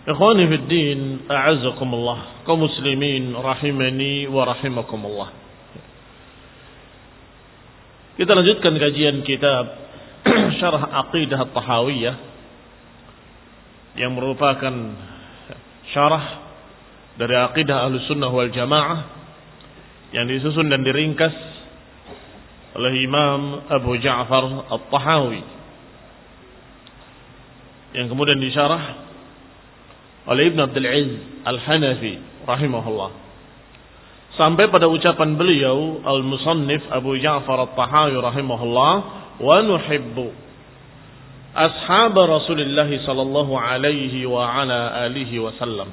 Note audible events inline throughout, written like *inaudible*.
Ikhwani fi din, a'azzakumullah, kaum muslimin rahimani wa rahimakumullah. Kita lanjutkan kajian kitab *clears throat* Syarah Aqidah At-Tahawiyah yang merupakan syarah dari aqidah Ahlussunnah wal Jamaah yang disusun dan diringkas oleh Imam Abu Ja'far At-Tahawi yang kemudian disyarah oleh Ibn Abdul Aziz Al-Hanafi rahimahullah. Sampai pada ucapan beliau Al-Musannif Abu Ja'far At-Tahawi rahimahullah wa nuhibbu ashab Rasulullah sallallahu alaihi wa ala alihi wa sallam.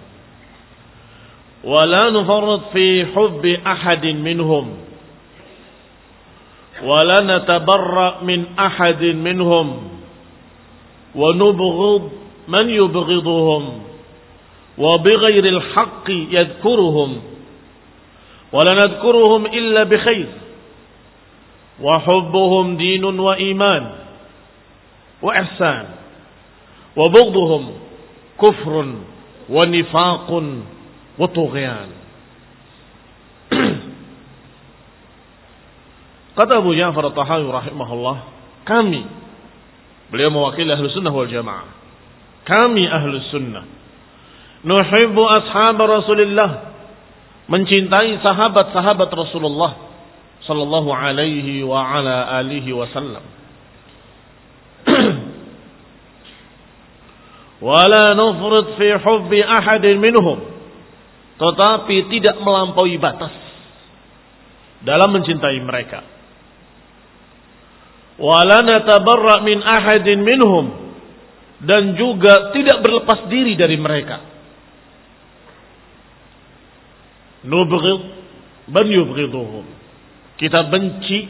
ولا نفرط في حب أحد منهم ولا نتبرأ من أحد منهم ونبغض من يبغضهم وبغير الحق يذكرهم ولا نذكرهم إلا بخير وحبهم دين وإيمان وإحسان وبغضهم كفر ونفاق وطغيان. قد أبو جعفر الطحاوي رحمه الله كامي beliau وكيل أهل السنة والجماعة كامي أهل السنة Nuhibbu ashab Rasulullah. Mencintai sahabat-sahabat Rasulullah sallallahu alaihi wa ala alihi wasallam. *clears throat* Wala nufrid fi hubbi ahadin minhum. Tetapi tidak melampaui batas dalam mencintai mereka. Wala natabarra min ahadin minhum dan juga tidak berlepas diri dari mereka. Nubghid man yubghiduhum. Kita benci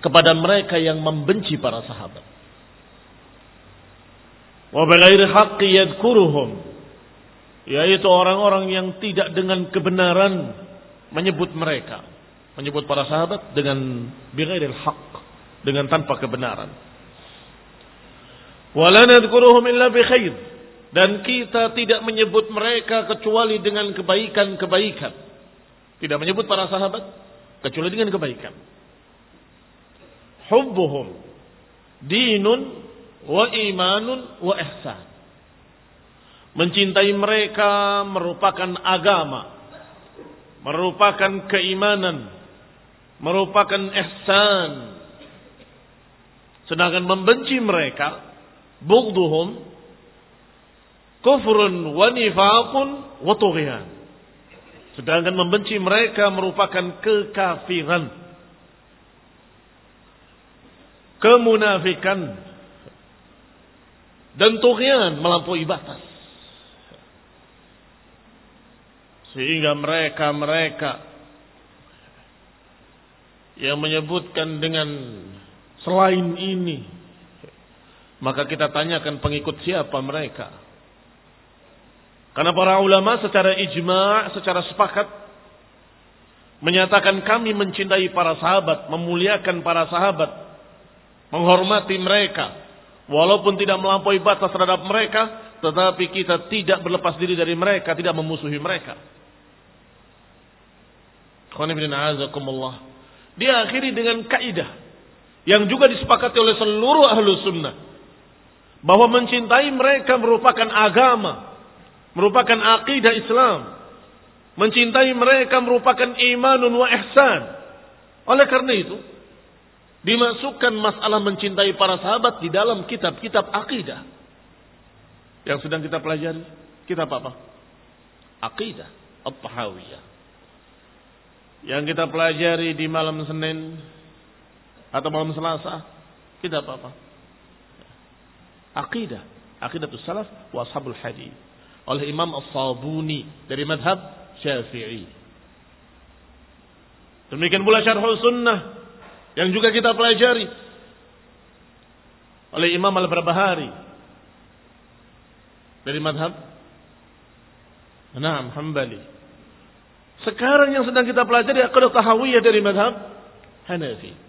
kepada mereka yang membenci para sahabat. Wa bighairi haqqi yadhkuruhum. Yaitu orang-orang yang tidak dengan kebenaran menyebut mereka. Menyebut para sahabat dengan bighairil haqq. Dengan tanpa kebenaran. Nadhkuruhum illa. Dan kita tidak menyebut mereka kecuali dengan kebaikan-kebaikan. Tidak menyebut para sahabat kecuali dengan kebaikan. Hubbuhum dinun wa imanun wa ihsan. Mencintai mereka merupakan agama, merupakan keimanan, merupakan ihsan. Sedangkan membenci mereka, bugduhum kufrun wa nifaqun wa tughyan. Sedangkan membenci mereka merupakan kekafiran. Kemunafikan. Dan tughyan melampaui batas. Sehingga mereka-mereka yang menyebutkan dengan selain ini. Maka kita tanyakan pengikut siapa mereka. Karena para ulama secara ijma, secara sepakat menyatakan kami mencintai para sahabat, memuliakan para sahabat, menghormati mereka, walaupun tidak melampaui batas terhadap mereka, tetapi kita tidak berlepas diri dari mereka, tidak memusuhi mereka. Dia akhiri dengan kaidah yang juga disepakati oleh seluruh ahlu sunnah. Bahwa mencintai mereka merupakan agama merupakan akidah Islam. Mencintai mereka merupakan imanun wa ihsan. Oleh karena itu, dimasukkan masalah mencintai para sahabat di dalam kitab-kitab akidah. Yang sedang kita pelajari, kitab apa? Akidah At-Tahawiyah. Yang kita pelajari di malam Senin atau malam Selasa, kitab apa? Akidah. Akidatul Salaf wa Ashabul Hadith oleh Imam As-Sabuni dari madhab Syafi'i. Demikian pula Syarh Sunnah yang juga kita pelajari oleh Imam Al-Barbahari dari madhab Naam Hambali. Sekarang yang sedang kita pelajari akidah tahawiyah dari madhab Hanafi.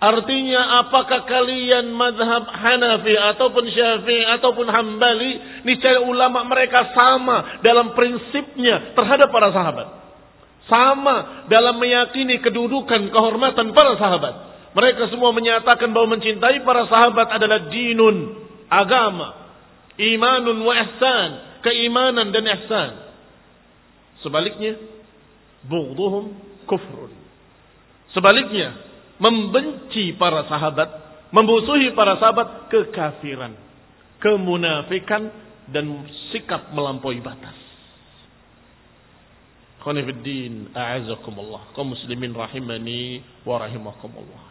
Artinya apakah kalian madhab Hanafi ataupun Syafi'i ataupun Hambali, niscaya ulama mereka sama dalam prinsipnya terhadap para sahabat. Sama dalam meyakini kedudukan kehormatan para sahabat. Mereka semua menyatakan bahwa mencintai para sahabat adalah dinun, agama, imanun wa ihsan, keimanan dan ihsan. Sebaliknya, bughduhum kufrun. Sebaliknya, membenci para sahabat, memusuhi para sahabat, kekafiran, kemunafikan dan sikap melampaui batas. Khonifuddin a'azakumullah. Kaum muslimin rahimani wa rahimakumullah.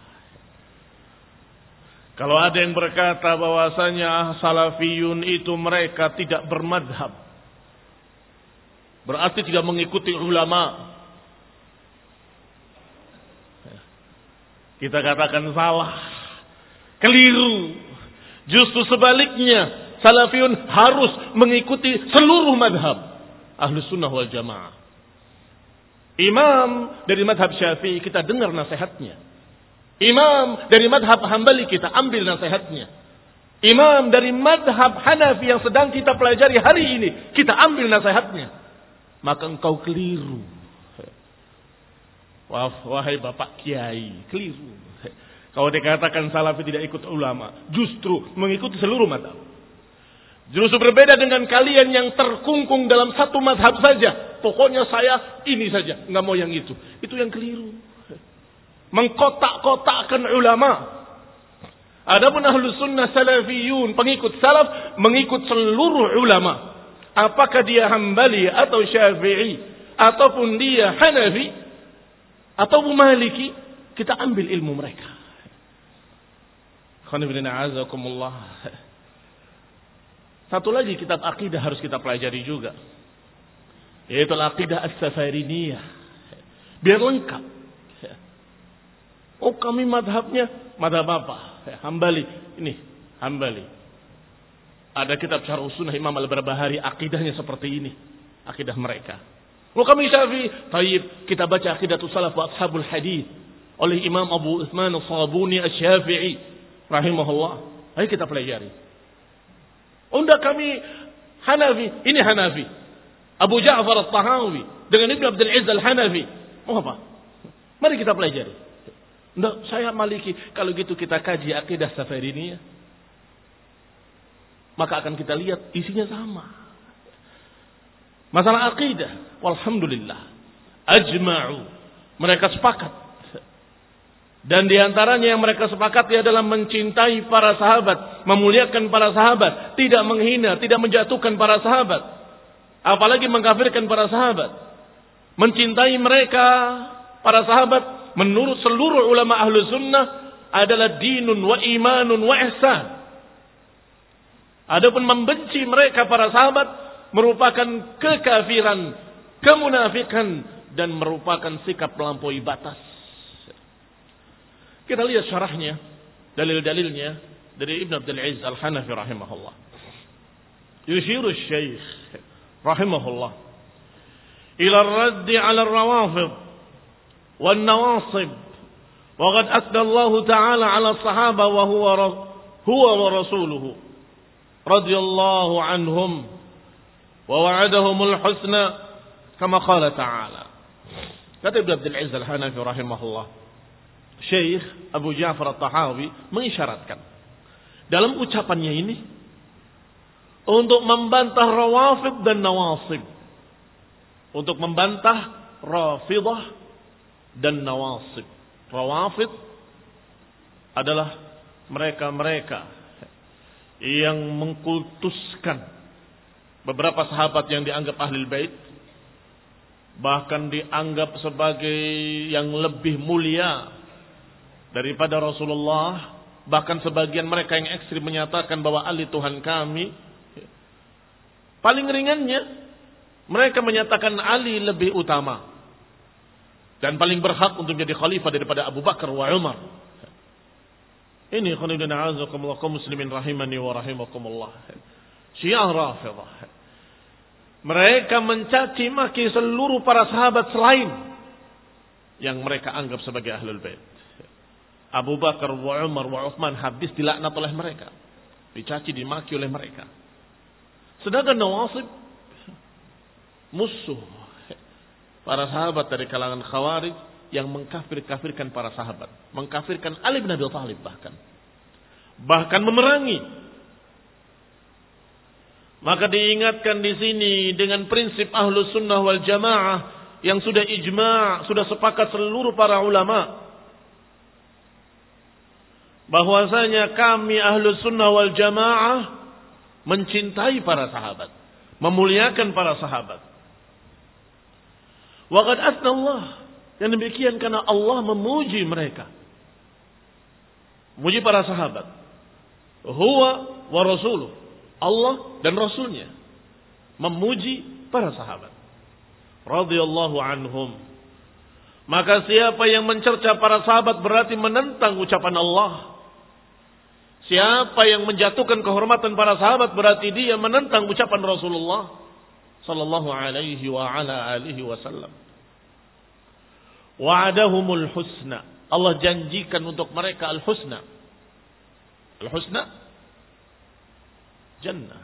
Kalau ada yang berkata bahwasanya salafiyun itu mereka tidak bermadhab. Berarti tidak mengikuti ulama. Kita katakan salah. Keliru. Justru sebaliknya. Salafiyun harus mengikuti seluruh madhab. Ahlus sunnah wal jamaah. Imam dari madhab syafi'i kita dengar nasihatnya. Imam dari madhab hambali kita ambil nasihatnya. Imam dari madhab Hanafi yang sedang kita pelajari hari ini. Kita ambil nasihatnya. Maka engkau keliru Wahai Bapak Kiai, keliru. Kalau dikatakan salafi tidak ikut ulama, justru mengikuti seluruh madhab. Justru berbeda dengan kalian yang terkungkung dalam satu madhab saja. Pokoknya saya ini saja, nggak mau yang itu. Itu yang keliru. Mengkotak-kotakkan ulama. Adapun ahlu sunnah salafiyun, pengikut salaf, mengikut seluruh ulama. Apakah dia hambali atau syafi'i, ataupun dia hanafi, atau Maliki, kita ambil ilmu mereka. *laughs* Satu lagi kitab akidah harus kita pelajari juga. Yaitu akidah as-safariniyah. Biar lengkap. Oh kami madhabnya, madhab apa? Hambali. Ini, Hambali. Ada kitab syarh sunnah Imam Al-Barbahari, akidahnya seperti ini. Akidah mereka. Kalau kami Syafi'i, taib kita baca Aqidatul Salaf wa Ashabul Hadis oleh Imam Abu Utsman Al-Sabuni Asy-Syafi'i rahimahullah. Ayo kita pelajari. Unda kami Hanafi, ini Hanafi. Abu Ja'far Al-Tahawi dengan Ibn Abdul Aziz Al-Hanafi Oh apa? Mari kita pelajari. Enggak, saya maliki. Kalau gitu kita kaji akidah ini ya. Maka akan kita lihat isinya sama. Masalah akidah. Walhamdulillah. Ajma'u. Mereka sepakat. Dan di antaranya yang mereka sepakati adalah mencintai para sahabat. Memuliakan para sahabat. Tidak menghina, tidak menjatuhkan para sahabat. Apalagi mengkafirkan para sahabat. Mencintai mereka, para sahabat, menurut seluruh ulama ahlu sunnah, adalah dinun wa imanun wa ihsan. Adapun membenci mereka para sahabat merupakan kekafiran, kemunafikan dan merupakan sikap melampaui batas. Kita lihat syarahnya, dalil-dalilnya dari Ibn Abdul Aziz Al-Hanafi rahimahullah. Yushiru Syekh rahimahullah ila ar-radd 'ala ar-rawafid wan ta'ala 'ala as-sahaba wa huwa anhum wa wa'adahumul husna kama qala ta'ala. Kata Ibnu Abdul Aziz Al-Hanafi rahimahullah. Syekh Abu Ja'far At-Tahawi mengisyaratkan dalam ucapannya ini untuk membantah rawafid dan nawasib. Untuk membantah rafidah dan nawasib. Rawafid adalah mereka-mereka yang mengkultuskan beberapa sahabat yang dianggap ahli bait bahkan dianggap sebagai yang lebih mulia daripada Rasulullah bahkan sebagian mereka yang ekstrim menyatakan bahwa Ali Tuhan kami paling ringannya mereka menyatakan Ali lebih utama dan paling berhak untuk menjadi khalifah daripada Abu Bakar wa Umar. Ini khonibina azakumullah muslimin rahimani wa rahimakumullah syiah rafidah mereka mencaci maki seluruh para sahabat selain yang mereka anggap sebagai ahlul bait. Abu Bakar, wa Umar, wa Uthman habis dilaknat oleh mereka. Dicaci, dimaki oleh mereka. Sedangkan Nawasib musuh para sahabat dari kalangan Khawarij yang mengkafir-kafirkan para sahabat, mengkafirkan Ali bin Abi Thalib bahkan. Bahkan memerangi maka diingatkan di sini dengan prinsip ahlu sunnah wal jamaah yang sudah ijma' sudah sepakat seluruh para ulama bahwasanya kami ahlu sunnah wal jamaah mencintai para sahabat, memuliakan para sahabat. Waqad Allah. Yang demikian karena Allah memuji mereka. Memuji para sahabat. Huwa wa rasuluh. Allah dan Rasulnya memuji para sahabat. Radiyallahu anhum. Maka siapa yang mencerca para sahabat berarti menentang ucapan Allah. Siapa yang menjatuhkan kehormatan para sahabat berarti dia menentang ucapan Rasulullah sallallahu alaihi wa ala alihi wasallam. Wa'adahumul husna. Allah janjikan untuk mereka al-husna. Al-husna jannah.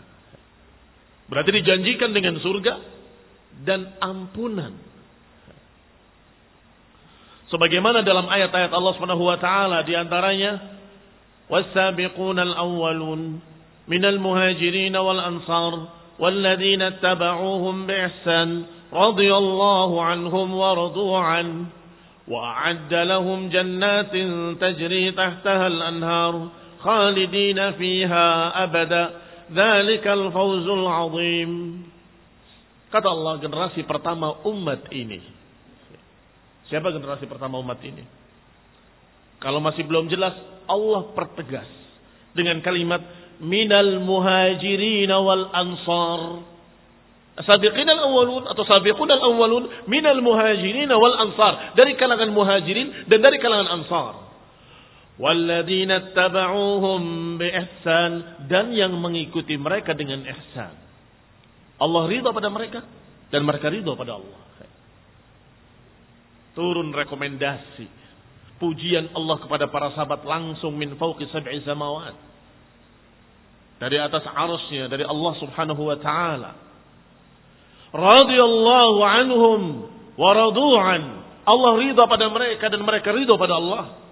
Berarti dijanjikan dengan surga dan ampunan. Sebagaimana dalam ayat-ayat Allah Subhanahu wa taala di antaranya was-sabiquna al-awwalun minal muhajirin wal ansar والذين اتبعوهم بإحسان رضي الله عنهم ورضوا عنه وأعد لهم جنات تجري تحتها الأنهار خالدين فيها أبدا Dzalikal fawzul azim. Kata Allah generasi pertama umat ini. Siapa generasi pertama umat ini? Kalau masih belum jelas, Allah pertegas dengan kalimat minal muhajirin wal ansar. Sabiqin al-awwalun atau sabiqun al-awwalun minal muhajirin wal ansar. Dari kalangan muhajirin dan dari kalangan ansar. Walladzina taba'uhum bi ihsan dan yang mengikuti mereka dengan ihsan. Allah ridha pada mereka dan mereka ridha pada Allah. Turun rekomendasi pujian Allah kepada para sahabat langsung min fauqi sab'i samawat. Dari atas arusnya dari Allah Subhanahu wa taala. Radiyallahu anhum wa radu'an Allah ridho pada mereka dan mereka ridho pada Allah.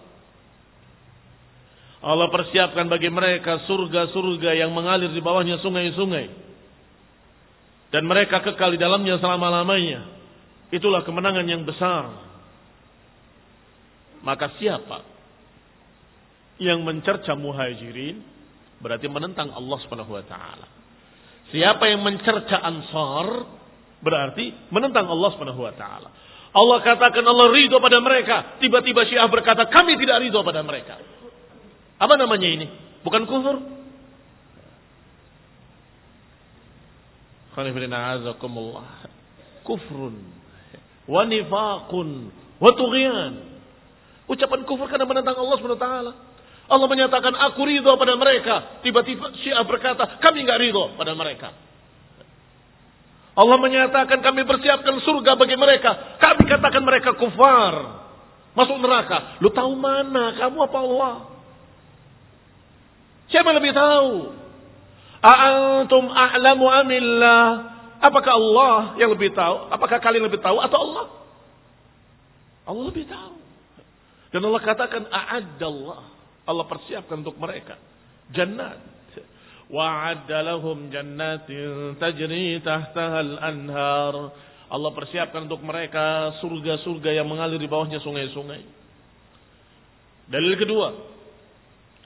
Allah persiapkan bagi mereka surga-surga yang mengalir di bawahnya sungai-sungai. Dan mereka kekal di dalamnya selama-lamanya. Itulah kemenangan yang besar. Maka siapa yang mencerca muhajirin berarti menentang Allah Subhanahu wa taala. Siapa yang mencerca ansar berarti menentang Allah Subhanahu wa taala. Allah katakan Allah ridho pada mereka. Tiba-tiba Syiah berkata, kami tidak ridho pada mereka. Apa namanya ini? Bukan kufur? Kufrun. Wa nifaqun. Wa tughyan. Ucapan kufur karena menentang Allah SWT. Allah menyatakan aku ridho pada mereka. Tiba-tiba Syiah berkata, kami nggak ridho pada mereka. Allah menyatakan kami persiapkan surga bagi mereka. Kami katakan mereka kufar. Masuk neraka. Lu tahu mana? Kamu apa Allah? Siapa yang lebih tahu? A'antum a'lamu amillah. Apakah Allah yang lebih tahu? Apakah kalian lebih tahu atau Allah? Allah lebih tahu. Dan Allah katakan a'addallah. Allah persiapkan untuk mereka jannat. Wa'adda lahum jannatin tajri tahtaha al-anhar. Allah persiapkan untuk mereka surga-surga yang mengalir di bawahnya sungai-sungai. Dalil kedua.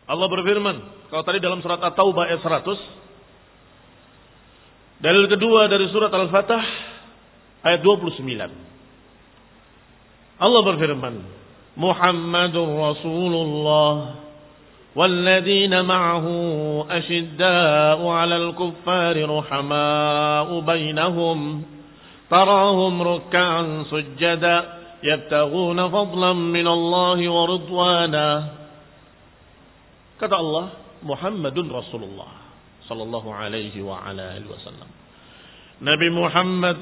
Allah berfirman, kalau tadi dalam surat At-Taubah ayat 100, dalil kedua dari surat Al-Fatah ayat 29. Allah berfirman, Muhammadur Rasulullah والذين معه أشداء على الكفار رحماء بينهم تراهم ركعا سجدا يبتغون فضلا من الله ورضوانا kata Allah Muhammadun Rasulullah sallallahu alaihi wa ala alihi wasallam Nabi Muhammad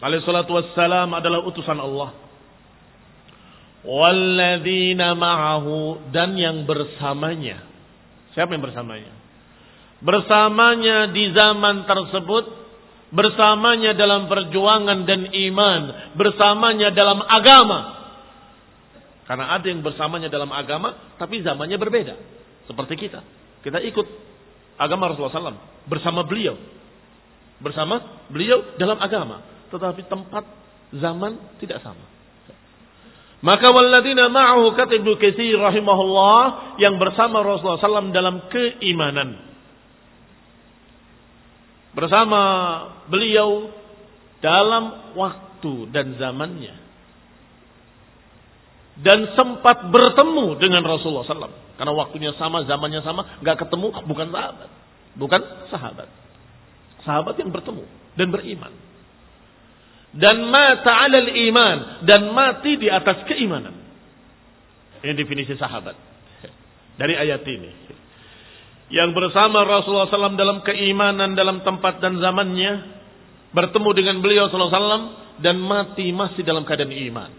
alaihi salatu wassalam adalah utusan Allah Walladzina ma'ahu dan yang bersamanya. Siapa yang bersamanya? Bersamanya di zaman tersebut, bersamanya dalam perjuangan dan iman, bersamanya dalam agama. Karena ada yang bersamanya dalam agama, tapi zamannya berbeda. Seperti kita. Kita ikut agama Rasulullah SAW bersama beliau. Bersama beliau dalam agama. Tetapi tempat, zaman tidak sama. Maka waladina ma'ahu kata Ibnu rahimahullah yang bersama Rasulullah SAW dalam keimanan. Bersama beliau dalam waktu dan zamannya. Dan sempat bertemu dengan Rasulullah SAW. Karena waktunya sama, zamannya sama, nggak ketemu, bukan sahabat. Bukan sahabat. Sahabat yang bertemu dan beriman dan mata alal iman dan mati di atas keimanan. Ini definisi sahabat dari ayat ini. Yang bersama Rasulullah SAW dalam keimanan dalam tempat dan zamannya bertemu dengan beliau SAW dan mati masih dalam keadaan iman.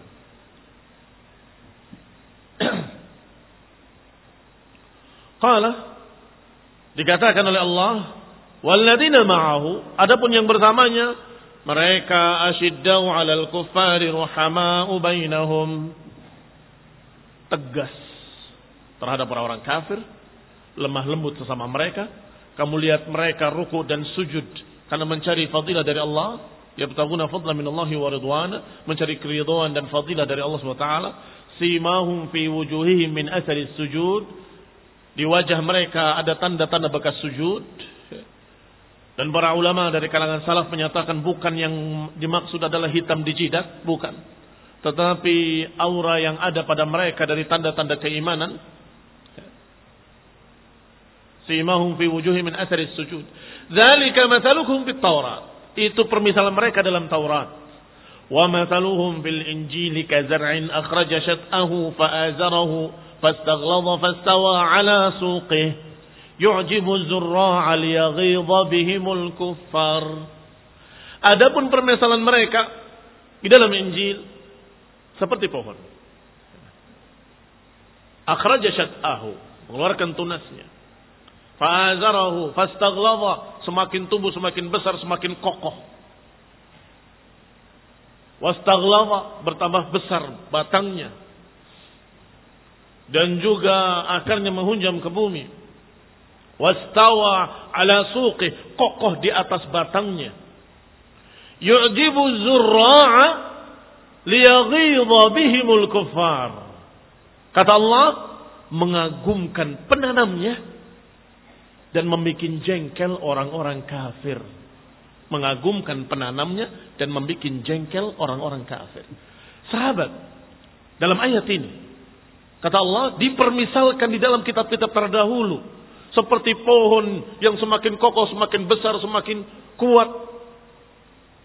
*clears throat* Qala dikatakan oleh Allah, "Walladzina ma'ahu" adapun yang bersamanya mereka asyiddau 'alal kuffari ruhama'u bainahum. Tegas terhadap orang-orang kafir, lemah lembut sesama mereka. Kamu lihat mereka ruku dan sujud karena mencari fadilah dari Allah, yabtaguna fadlan min Allah wa ridwana, mencari keridhaan dan fadilah dari Allah Subhanahu wa taala. Simahum fi wujuhihim min athari sujud. Di wajah mereka ada tanda-tanda bekas sujud dan para ulama dari kalangan salaf menyatakan bukan yang dimaksud adalah hitam di jidat, bukan. Tetapi aura yang ada pada mereka dari tanda-tanda keimanan. Simahum fi wujuhi min athari sujud. Dzalika mathaluhum fit Taurat. Itu permisalan mereka dalam Taurat. Mathaluhum fil Injil kazar'in akhraja shat'ahu fa'azarahu fastaghladha fastawa ala suqihi yu'jibu zurra'a liyaghidha bihimul kuffar. Adapun permasalahan mereka di dalam Injil seperti pohon. Akhraja syat'ahu, mengeluarkan tunasnya. Fa'azarahu, fastaghlaba, semakin tumbuh, semakin besar, semakin kokoh. Wastaghlaba bertambah besar batangnya. Dan juga akarnya menghunjam ke bumi. Wastawa ala suqi, kokoh di atas batangnya. Yu'jibu zurra'a liyaghidha bihimul kuffar. Kata Allah, mengagumkan penanamnya dan membuat jengkel orang-orang kafir. Mengagumkan penanamnya dan membuat jengkel orang-orang kafir. Sahabat, dalam ayat ini, kata Allah, dipermisalkan di dalam kitab-kitab terdahulu. Seperti pohon yang semakin kokoh, semakin besar, semakin kuat.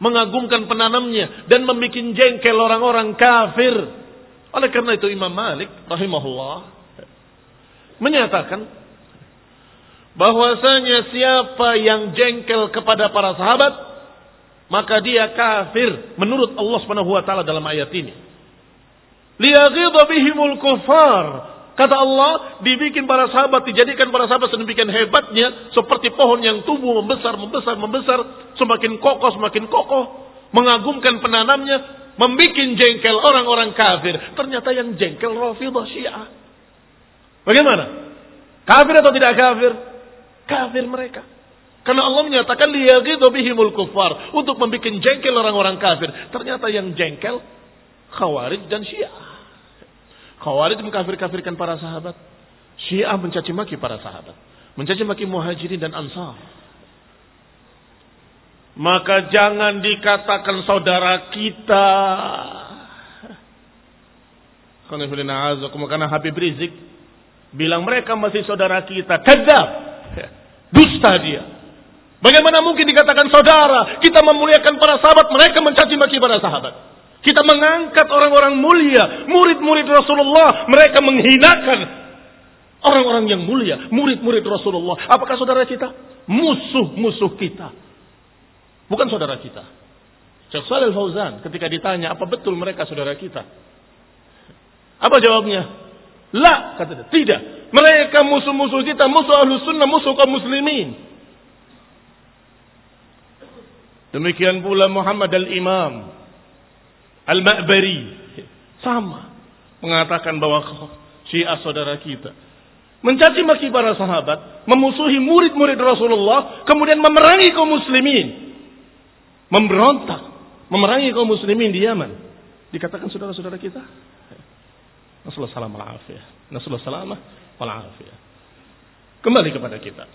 Mengagumkan penanamnya dan membuat jengkel orang-orang kafir. Oleh karena itu Imam Malik rahimahullah menyatakan bahwasanya siapa yang jengkel kepada para sahabat maka dia kafir menurut Allah Subhanahu wa taala dalam ayat ini. Liyaghidha bihimul kufar. Kata Allah, dibikin para sahabat, dijadikan para sahabat sedemikian hebatnya seperti pohon yang tumbuh membesar, membesar, membesar, semakin kokoh, semakin kokoh, mengagumkan penanamnya, membuat jengkel orang-orang kafir. Ternyata yang jengkel Rafidah Syiah. Bagaimana? Kafir atau tidak kafir? Kafir mereka. Karena Allah menyatakan liyaghidhu bihimul kufar untuk membuat jengkel orang-orang kafir. Ternyata yang jengkel Khawarij dan Syiah. Khawarij mengkafir-kafirkan para sahabat. Syiah mencaci maki para sahabat. Mencaci maki muhajirin dan ansar. Maka jangan dikatakan saudara kita. Karena Habib Rizik Bilang mereka masih saudara kita. Kedap. Dusta dia. Bagaimana mungkin dikatakan saudara? Kita memuliakan para sahabat, mereka mencaci maki para sahabat. Kita mengangkat orang-orang mulia, murid-murid Rasulullah, mereka menghinakan orang-orang yang mulia, murid-murid Rasulullah. Apakah saudara kita? Musuh-musuh kita. Bukan saudara kita. Syekh Salih Fauzan ketika ditanya apa betul mereka saudara kita? Apa jawabnya? La, kata dia. Tidak. Mereka musuh-musuh kita, musuh ahlu sunnah, musuh kaum muslimin. Demikian pula Muhammad al-Imam. Al-Ma'bari. Sama. Mengatakan bahwa syiah saudara kita. Mencaci maki para sahabat. Memusuhi murid-murid Rasulullah. Kemudian memerangi kaum muslimin. Memberontak. Memerangi kaum muslimin di Yaman. Dikatakan saudara-saudara kita. Nasallahu salam wal afiyah. Nasallahu salamah afiyah. Kembali kepada kita.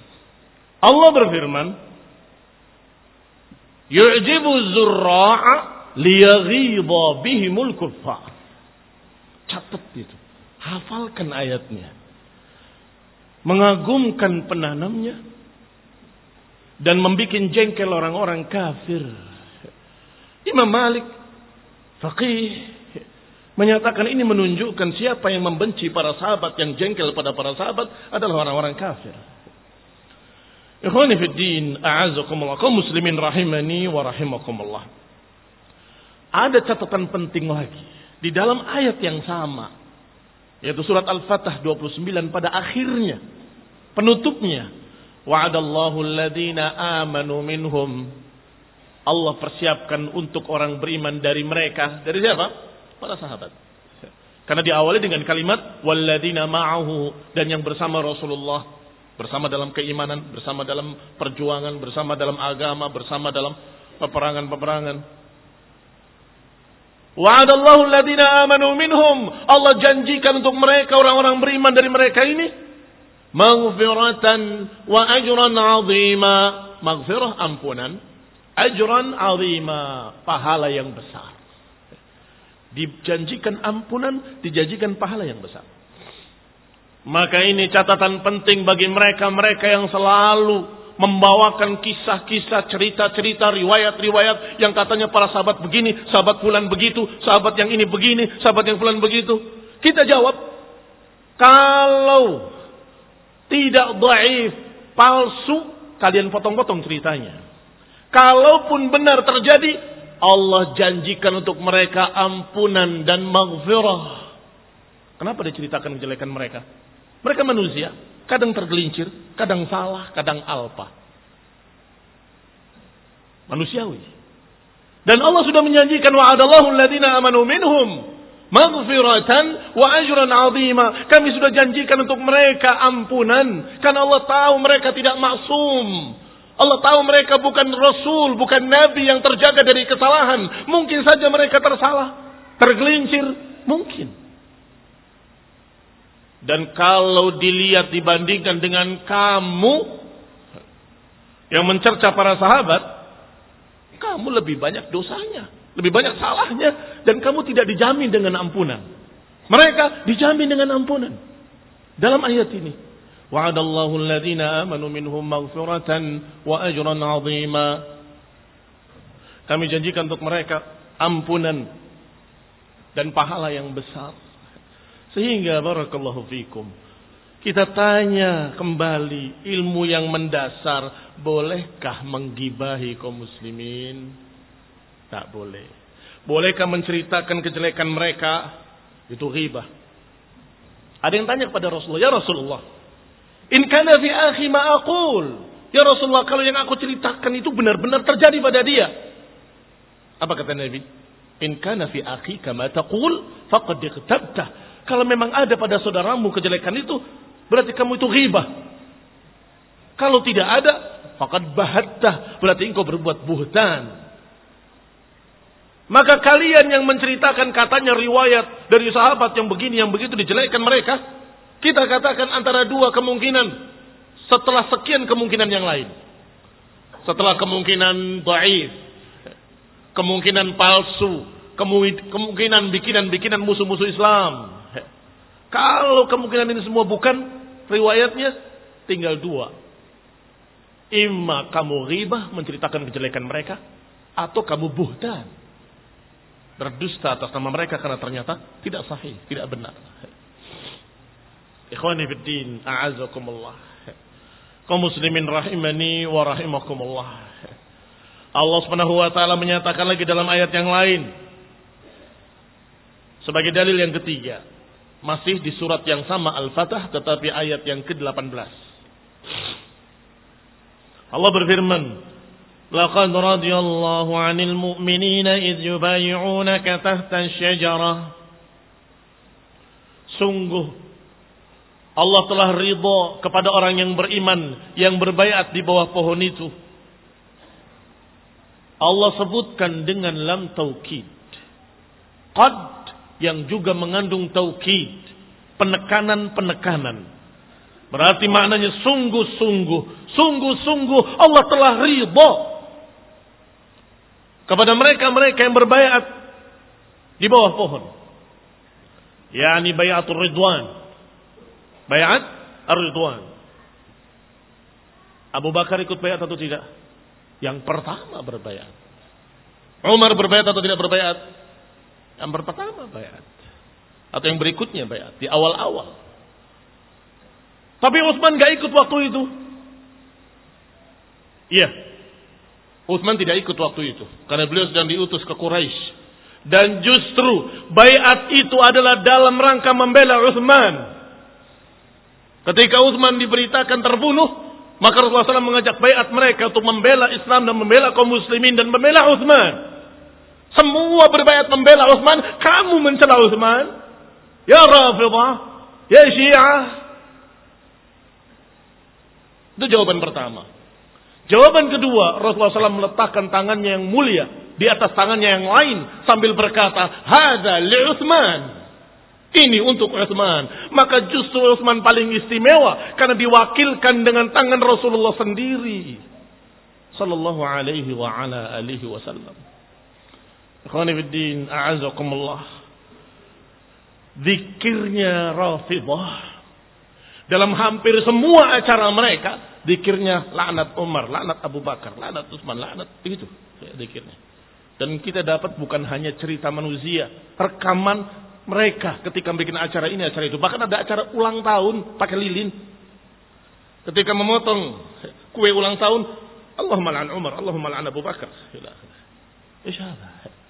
Allah berfirman, "Yu'jibu zurra'a liyaghidha bihimul kuffar." Catat itu. Hafalkan ayatnya. Mengagumkan penanamnya dan membuat jengkel orang-orang kafir. Imam Malik faqih Menyatakan ini menunjukkan siapa yang membenci para sahabat, yang jengkel pada para sahabat adalah orang-orang kafir. Ikhwani a'azakumullah, kaum muslimin rahimani wa rahimakumullah. Ada catatan penting lagi di dalam ayat yang sama, yaitu surat Al-Fatah 29 pada akhirnya, penutupnya, wa'adallahu alladhina amanu minhum. Allah persiapkan untuk orang beriman dari mereka. Dari siapa? Para sahabat. Karena diawali dengan kalimat walladina ma'ahu dan yang bersama Rasulullah, bersama dalam keimanan, bersama dalam perjuangan, bersama dalam agama, bersama dalam peperangan-peperangan. Wa'adallahu alladina amanu minhum. Allah janjikan untuk mereka orang-orang beriman dari mereka ini maghfiratan wa ajran 'azima. Maghfirah ampunan, ajran 'azima, pahala yang besar. Dijanjikan ampunan, dijanjikan pahala yang besar. Maka ini catatan penting bagi mereka-mereka yang selalu membawakan kisah-kisah, cerita-cerita, riwayat-riwayat yang katanya para sahabat begini, sahabat bulan begitu, sahabat yang ini begini, sahabat yang bulan begitu. Kita jawab, kalau tidak daif, palsu, kalian potong-potong ceritanya. Kalaupun benar terjadi, Allah janjikan untuk mereka ampunan dan maghfirah. Kenapa diceritakan kejelekan mereka? Mereka manusia, kadang tergelincir, kadang salah, kadang alpa. Manusiawi. Dan Allah sudah menjanjikan wa'adallahu alladhina amanu minhum maghfiratan wa ajran 'azima. Kami sudah janjikan untuk mereka ampunan karena Allah tahu mereka tidak maksum. Allah tahu mereka bukan rasul, bukan nabi yang terjaga dari kesalahan. Mungkin saja mereka tersalah, tergelincir, mungkin. Dan kalau dilihat dibandingkan dengan kamu yang mencerca para sahabat, kamu lebih banyak dosanya, lebih banyak salahnya, dan kamu tidak dijamin dengan ampunan. Mereka dijamin dengan ampunan. Dalam ayat ini, wa'adallahu alladhina amanu minhum maghfiratan wa ajran 'azima. Kami janjikan untuk mereka ampunan dan pahala yang besar. Sehingga barakallahu fikum. Kita tanya kembali ilmu yang mendasar. Bolehkah menggibahi kaum muslimin? Tak boleh. Bolehkah menceritakan kejelekan mereka? Itu ghibah. Ada yang tanya kepada Rasulullah. Ya Rasulullah. In kana fi akhi ma'akul. Ya Rasulullah kalau yang aku ceritakan itu benar-benar terjadi pada dia. Apa kata Nabi? In kana fi akhi kama taqul faqad iqtabtah kalau memang ada pada saudaramu kejelekan itu, berarti kamu itu ghibah. Kalau tidak ada, fakat bahatta, berarti engkau berbuat buhtan. Maka kalian yang menceritakan katanya riwayat dari sahabat yang begini, yang begitu dijelekan mereka, kita katakan antara dua kemungkinan setelah sekian kemungkinan yang lain. Setelah kemungkinan dhaif, kemungkinan palsu, kemungkinan bikinan-bikinan musuh-musuh Islam, kalau kemungkinan ini semua bukan riwayatnya, tinggal dua. Ima kamu ribah menceritakan kejelekan mereka, atau kamu buhtan. Berdusta atas nama mereka karena ternyata tidak sahih, tidak benar. Ikhwani fiddin, a'azakumullah. Kau muslimin rahimani wa rahimakumullah. Allah subhanahu wa ta'ala menyatakan lagi dalam ayat yang lain. Sebagai dalil yang ketiga. Masih di surat yang sama Al-Fatah tetapi ayat yang ke-18. Allah berfirman, "Laqad radiyallahu 'anil mu'minina idh yubay'unaka tahta asy-syajarah." Sungguh Allah telah ridha kepada orang yang beriman yang berbaiat di bawah pohon itu. Allah sebutkan dengan lam taukid. Qad yang juga mengandung taukid, penekanan-penekanan. Berarti maknanya sungguh-sungguh, sungguh-sungguh Allah telah ridha kepada mereka-mereka yang berbayat di bawah pohon. Yani bayatul ridwan. Bayat ar-ridwan. Abu Bakar ikut bayat atau tidak? Yang pertama berbayat. Umar berbayat atau tidak berbayat? Yang pertama bayat. Atau yang berikutnya bayat. Di awal-awal. Tapi Utsman gak ikut waktu itu. Iya. Utsman tidak ikut waktu itu. Karena beliau sedang diutus ke Quraisy. Dan justru bayat itu adalah dalam rangka membela Utsman. Ketika Utsman diberitakan terbunuh, maka Rasulullah SAW mengajak bayat mereka untuk membela Islam dan membela kaum muslimin dan membela Utsman. Semua berbayat membela Utsman, kamu mencela Utsman? Ya Rafidah, ya Syiah. Itu jawaban pertama. Jawaban kedua, Rasulullah SAW meletakkan tangannya yang mulia di atas tangannya yang lain sambil berkata, "Hada li Utsman." Ini untuk Utsman. Maka justru Utsman paling istimewa karena diwakilkan dengan tangan Rasulullah sendiri. Sallallahu alaihi wa ala alihi wasallam. Ikhwani a'azakumullah. Zikirnya Rafidah. Dalam hampir semua acara mereka, zikirnya laknat Umar, laknat Abu Bakar, laknat Utsman, laknat begitu zikirnya. Dan kita dapat bukan hanya cerita manusia, rekaman mereka ketika bikin acara ini, acara itu. Bahkan ada acara ulang tahun pakai lilin. Ketika memotong kue ulang tahun, Allahumma la'an Umar, Allahumma la'an Abu Bakar. Isyaallah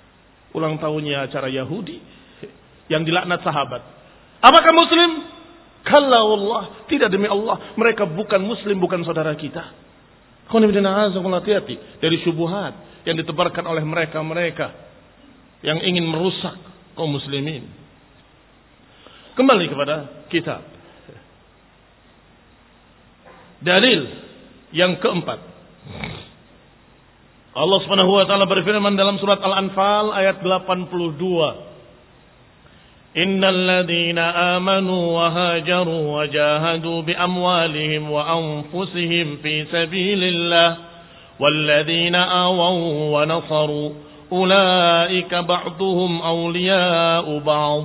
ulang tahunnya acara Yahudi yang dilaknat sahabat. Apakah muslim? Kalau Allah, tidak demi Allah, mereka bukan muslim, bukan saudara kita. hati-hati dari syubhat, yang ditebarkan oleh mereka-mereka yang ingin merusak kaum muslimin Kembali kepada kitab. Dalil yang keempat. Allah Subhanahu wa taala berfirman dalam surat Al-Anfal ayat 82. إن الذين آمنوا وهاجروا وجاهدوا بأموالهم وأنفسهم في سبيل الله والذين آووا ونصروا أولئك بعضهم أولياء بعض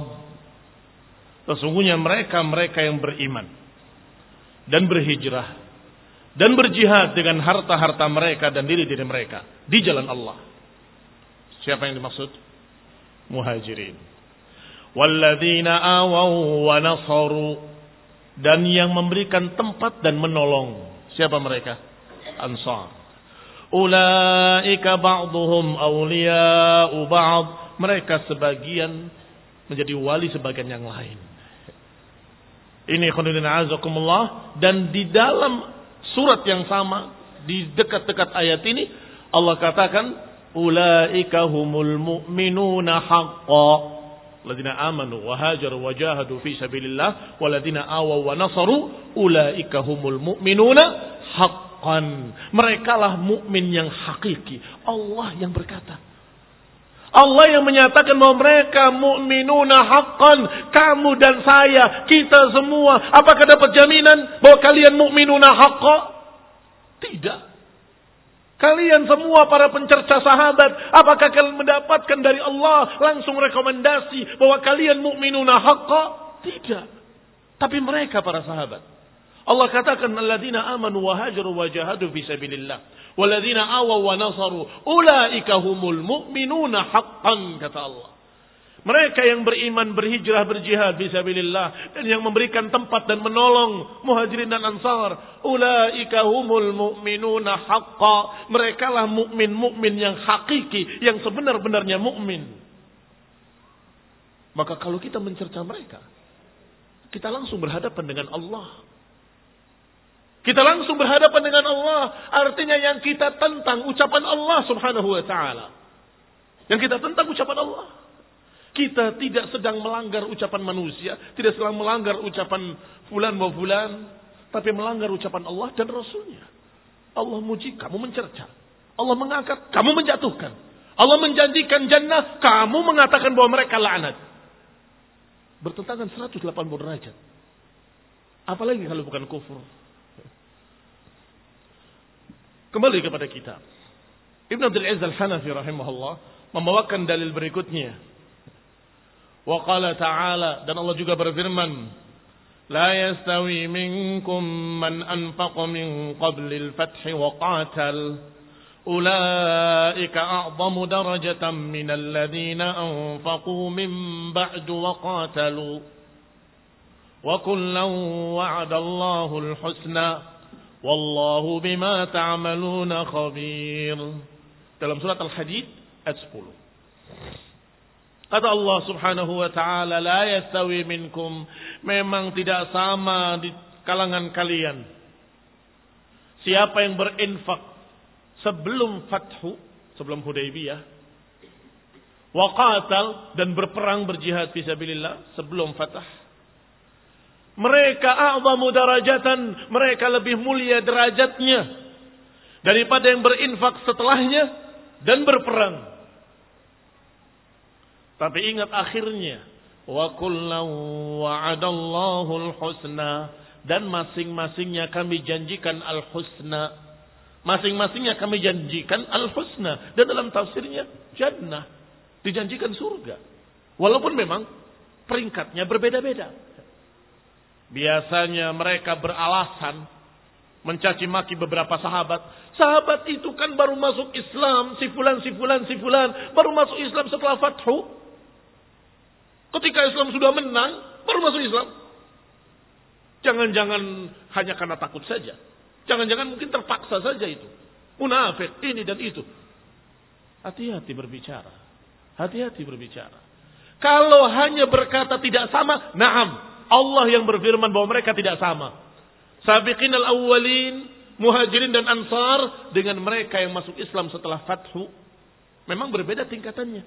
Sesungguhnya mereka-mereka yang beriman dan berhijrah dan berjihad dengan harta-harta mereka dan diri-diri mereka di jalan Allah. Siapa yang dimaksud? Muhajirin. Walladzina awaw wa nasaru. Dan yang memberikan tempat dan menolong. Siapa mereka? Ansar. Ulaika ba'dhum awliya'u ba'd. Mereka sebagian menjadi wali sebagian yang lain ini khonudin azakumullah dan di dalam surat yang sama di dekat-dekat ayat ini Allah katakan ulaika humul mu'minuna haqqan Ladina amanu wa hajaru wa jahadu fi sabilillah waladina awaw wa nasaru ulaika humul mu'minuna haqqan. Mereka lah mukmin yang hakiki. Allah yang berkata. Allah yang menyatakan bahwa mereka mukminuna haqqan, kamu dan saya, kita semua, apakah dapat jaminan bahwa kalian mukminuna haqqan? Tidak. Kalian semua para pencerca sahabat, apakah kalian mendapatkan dari Allah langsung rekomendasi bahwa kalian mukminuna haqqa? Tidak. Tapi mereka para sahabat. Allah katakan alladzina amanu wa hajaru wa jahadu fi sabilillah walladzina awaw wa nasaru ulaika humul mu'minuna haqqan kata Allah. Mereka yang beriman, berhijrah, berjihad fisabilillah dan yang memberikan tempat dan menolong muhajirin dan ansar. Ulaika humul mu'minuna haqqa. Mereka lah mukmin-mukmin yang hakiki, yang sebenar-benarnya mukmin. Maka kalau kita mencerca mereka, kita langsung berhadapan dengan Allah. Kita langsung berhadapan dengan Allah. Artinya yang kita tentang ucapan Allah subhanahu wa ta'ala. Yang kita tentang ucapan Allah. Kita tidak sedang melanggar ucapan manusia, tidak sedang melanggar ucapan fulan wa fulan, tapi melanggar ucapan Allah dan Rasulnya. Allah muji, kamu mencerca. Allah mengangkat, kamu menjatuhkan. Allah menjanjikan jannah, kamu mengatakan bahwa mereka laknat. Bertentangan 180 derajat. Apalagi kalau bukan kufur. Kembali kepada kita. Ibn Abdul Aziz Al-Hanafi rahimahullah membawakan dalil berikutnya Wa qala ta'ala dan Allah juga berfirman La yastawi minkum man anfaqa min qablil fathi wa qatal darajatan min alladhina anfaqu min ba'du wa qatalu Wa kullan wa'ada Allahul husna Wallahu bima ta'maluna khabir Dalam surat Al-Hadid ayat 10 Kata Allah subhanahu wa ta'ala, La yastawi minkum. Memang tidak sama di kalangan kalian. Siapa yang berinfak sebelum fathu, sebelum Hudaybiyah. Waqatal dan berperang berjihad fisabilillah sebelum fatah. Mereka a'zamu darajatan. Mereka lebih mulia derajatnya. Daripada yang berinfak setelahnya dan berperang. Tapi ingat akhirnya. Wa wa'adallahu husna dan masing-masingnya kami janjikan al-husna. Masing-masingnya kami janjikan al-husna dan dalam tafsirnya jannah dijanjikan surga. Walaupun memang peringkatnya berbeda-beda. Biasanya mereka beralasan mencaci maki beberapa sahabat. Sahabat itu kan baru masuk Islam, si fulan, si fulan, si fulan, baru masuk Islam setelah fathu. Ketika Islam sudah menang, baru masuk Islam. Jangan-jangan hanya karena takut saja. Jangan-jangan mungkin terpaksa saja itu. Munafik, ini dan itu. Hati-hati berbicara. Hati-hati berbicara. Kalau hanya berkata tidak sama, naam. Allah yang berfirman bahwa mereka tidak sama. Sabiqin al-awwalin, muhajirin dan ansar dengan mereka yang masuk Islam setelah fathu Memang berbeda tingkatannya.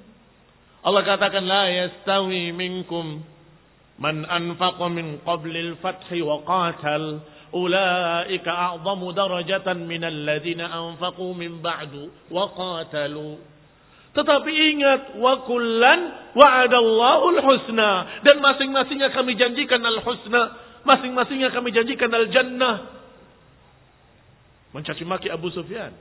Allah katakan la yastawi minkum man anfaqa min qablil fathi wa qatal ulaika a'zamu darajatan min alladhina anfaqu min ba'du wa qatalu tetapi ingat wa kullan wa'adallahu al-husna dan masing-masingnya kami janjikan al-husna masing-masingnya kami janjikan al-jannah mencaci maki Abu Sufyan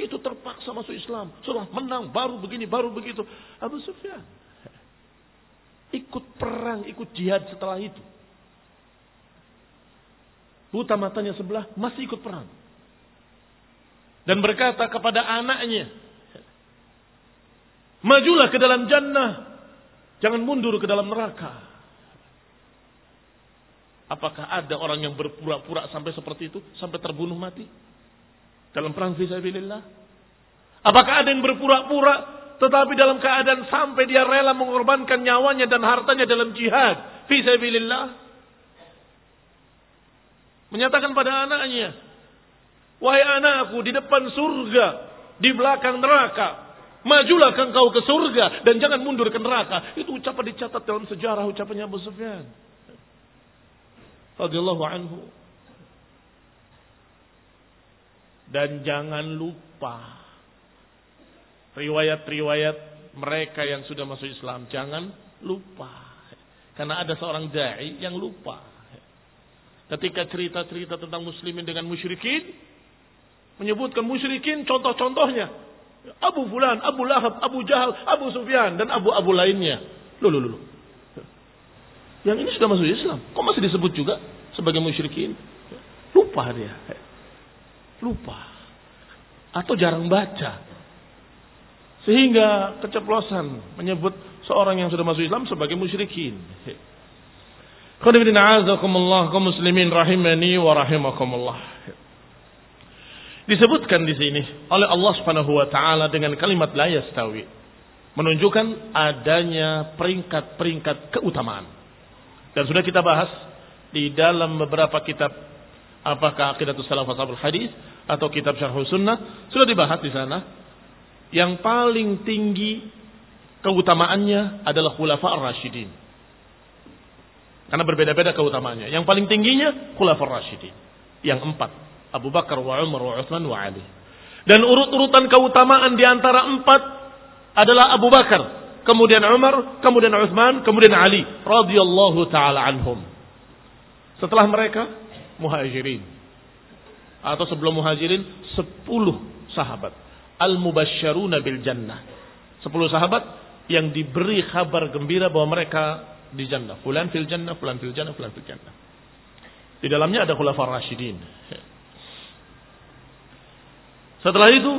itu terpaksa masuk Islam. Setelah menang, baru begini, baru begitu. Abu Sufyan. Ikut perang, ikut jihad setelah itu. Buta matanya sebelah, masih ikut perang. Dan berkata kepada anaknya, Majulah ke dalam jannah. Jangan mundur ke dalam neraka. Apakah ada orang yang berpura-pura sampai seperti itu? Sampai terbunuh mati? dalam perang fisabilillah? Apakah ada yang berpura-pura tetapi dalam keadaan sampai dia rela mengorbankan nyawanya dan hartanya dalam jihad fisabilillah? Menyatakan pada anaknya, "Wahai anakku, di depan surga, di belakang neraka, majulah engkau ke surga dan jangan mundur ke neraka." Itu ucapan dicatat dalam sejarah ucapannya Abu Sufyan. Radhiyallahu anhu. Dan jangan lupa riwayat-riwayat mereka yang sudah masuk Islam. Jangan lupa. Karena ada seorang da'i yang lupa. Ketika cerita-cerita tentang muslimin dengan musyrikin, menyebutkan musyrikin contoh-contohnya. Abu Fulan, Abu Lahab, Abu Jahal, Abu Sufyan, dan Abu-Abu lainnya. Loh, loh. Yang ini sudah masuk Islam. Kok masih disebut juga sebagai musyrikin? Lupa dia. Lupa. Atau jarang baca. Sehingga keceplosan menyebut seorang yang sudah masuk Islam sebagai musyrikin. Qadibina kaum muslimin rahimani wa rahimakumullah. Disebutkan di sini oleh Allah Subhanahu wa taala dengan kalimat la yastawi menunjukkan adanya peringkat-peringkat keutamaan. Dan sudah kita bahas di dalam beberapa kitab apakah Aqidatus Salaf Ashabul Hadis atau kitab Syarh Sunnah sudah dibahas di sana. Yang paling tinggi keutamaannya adalah Khulafa Ar-Rasyidin. Karena berbeda-beda keutamaannya. Yang paling tingginya Khulafa Ar-Rasyidin. Yang empat. Abu Bakar wa Umar wa Uthman wa Ali. Dan urut-urutan keutamaan di antara empat adalah Abu Bakar, kemudian Umar, kemudian Uthman, kemudian Ali radhiyallahu taala anhum. Setelah mereka muhajirin. Atau sebelum muhajirin, sepuluh sahabat. Al-mubasyaruna bil jannah. Sepuluh sahabat yang diberi kabar gembira bahwa mereka di jannah. Fulan fil jannah, fulan fil jannah, fulan fil jannah. Di dalamnya ada khulafar rasyidin. Setelah itu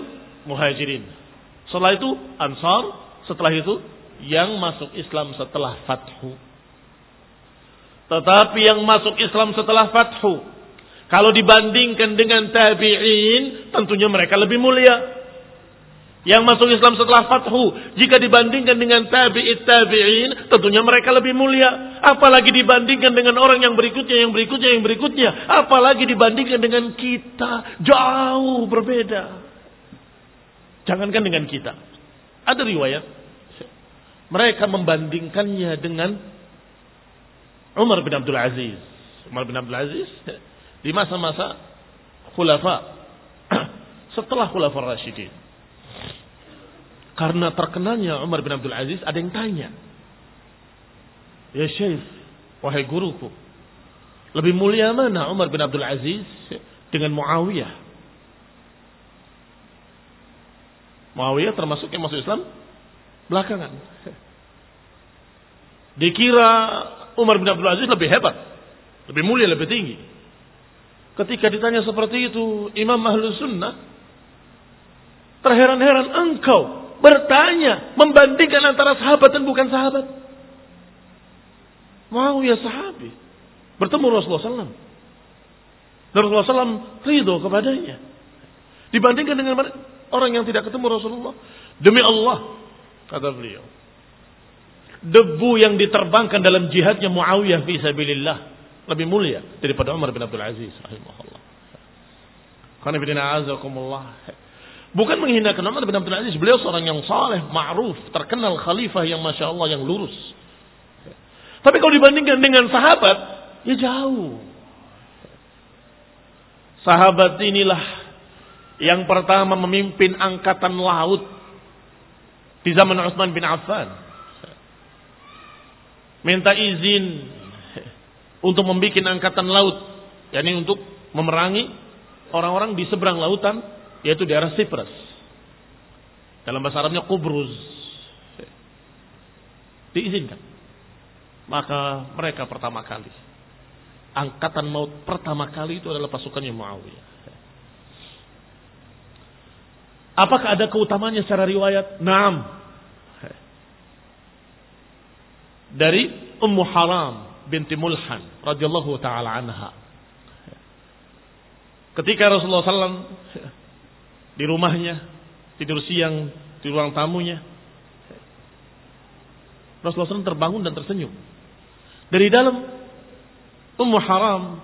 muhajirin. Setelah itu ansar. Setelah itu yang masuk Islam setelah fathu. Tetapi yang masuk Islam setelah fathu. Kalau dibandingkan dengan tabi'in, tentunya mereka lebih mulia. Yang masuk Islam setelah fathu, jika dibandingkan dengan tabi'it tabi'in, tentunya mereka lebih mulia. Apalagi dibandingkan dengan orang yang berikutnya, yang berikutnya, yang berikutnya. Apalagi dibandingkan dengan kita, jauh berbeda. Jangankan dengan kita. Ada riwayat, mereka membandingkannya dengan Umar bin Abdul Aziz. Umar bin Abdul Aziz di masa-masa khulafa *clears throat* setelah khulafa Rashidin. Karena terkenalnya Umar bin Abdul Aziz ada yang tanya. Ya Syekh, wahai guruku, lebih mulia mana Umar bin Abdul Aziz dengan Muawiyah? Muawiyah termasuk yang masuk Islam belakangan. Dikira Umar bin Abdul Aziz lebih hebat, lebih mulia, lebih tinggi. Ketika ditanya seperti itu, Imam Ahlus Sunnah terheran-heran engkau bertanya membandingkan antara sahabat dan bukan sahabat. Mau ya sahabi bertemu Rasulullah SAW. Dan Rasulullah SAW ridho kepadanya. Dibandingkan dengan orang yang tidak ketemu Rasulullah. Demi Allah, kata beliau debu yang diterbangkan dalam jihadnya Muawiyah fi sabilillah lebih mulia daripada Umar bin Abdul Aziz rahimahullah. Bukan menghinakan Umar bin Abdul Aziz. Beliau seorang yang saleh, ma'ruf, terkenal khalifah yang Masya Allah yang lurus. Tapi kalau dibandingkan dengan sahabat, ya jauh. Sahabat inilah yang pertama memimpin angkatan laut di zaman Utsman bin Affan. Minta izin untuk membuat angkatan laut, yakni untuk memerangi orang-orang di seberang lautan, yaitu daerah Cyprus. Dalam bahasa Arabnya Kubruz. Diizinkan. Maka mereka pertama kali. Angkatan maut pertama kali itu adalah pasukannya Muawiyah. Apakah ada keutamanya secara riwayat? Naam. Dari Ummu Haram binti Mulhan radhiyallahu taala anha. Ketika Rasulullah SAW di rumahnya tidur siang di ruang tamunya, Rasulullah SAW terbangun dan tersenyum. Dari dalam Ummu Haram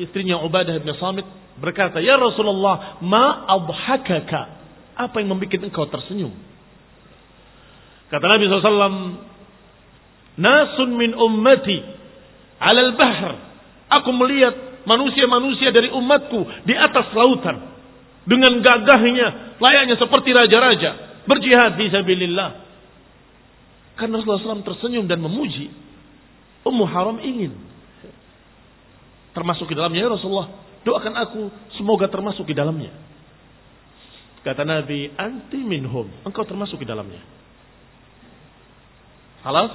istrinya Ubadah bin Samit berkata, "Ya Rasulullah, ma abhakaka?" Apa yang membuat engkau tersenyum? Kata Nabi SAW, Nasun min ummati alal bahr. Aku melihat manusia-manusia dari umatku di atas lautan. Dengan gagahnya, layaknya seperti raja-raja. Berjihad di sabilillah. Karena Rasulullah SAW tersenyum dan memuji. Ummu Haram ingin. Termasuk di dalamnya, ya Rasulullah, doakan aku semoga termasuk di dalamnya. Kata Nabi, anti minhum. Engkau termasuk di dalamnya. Halas?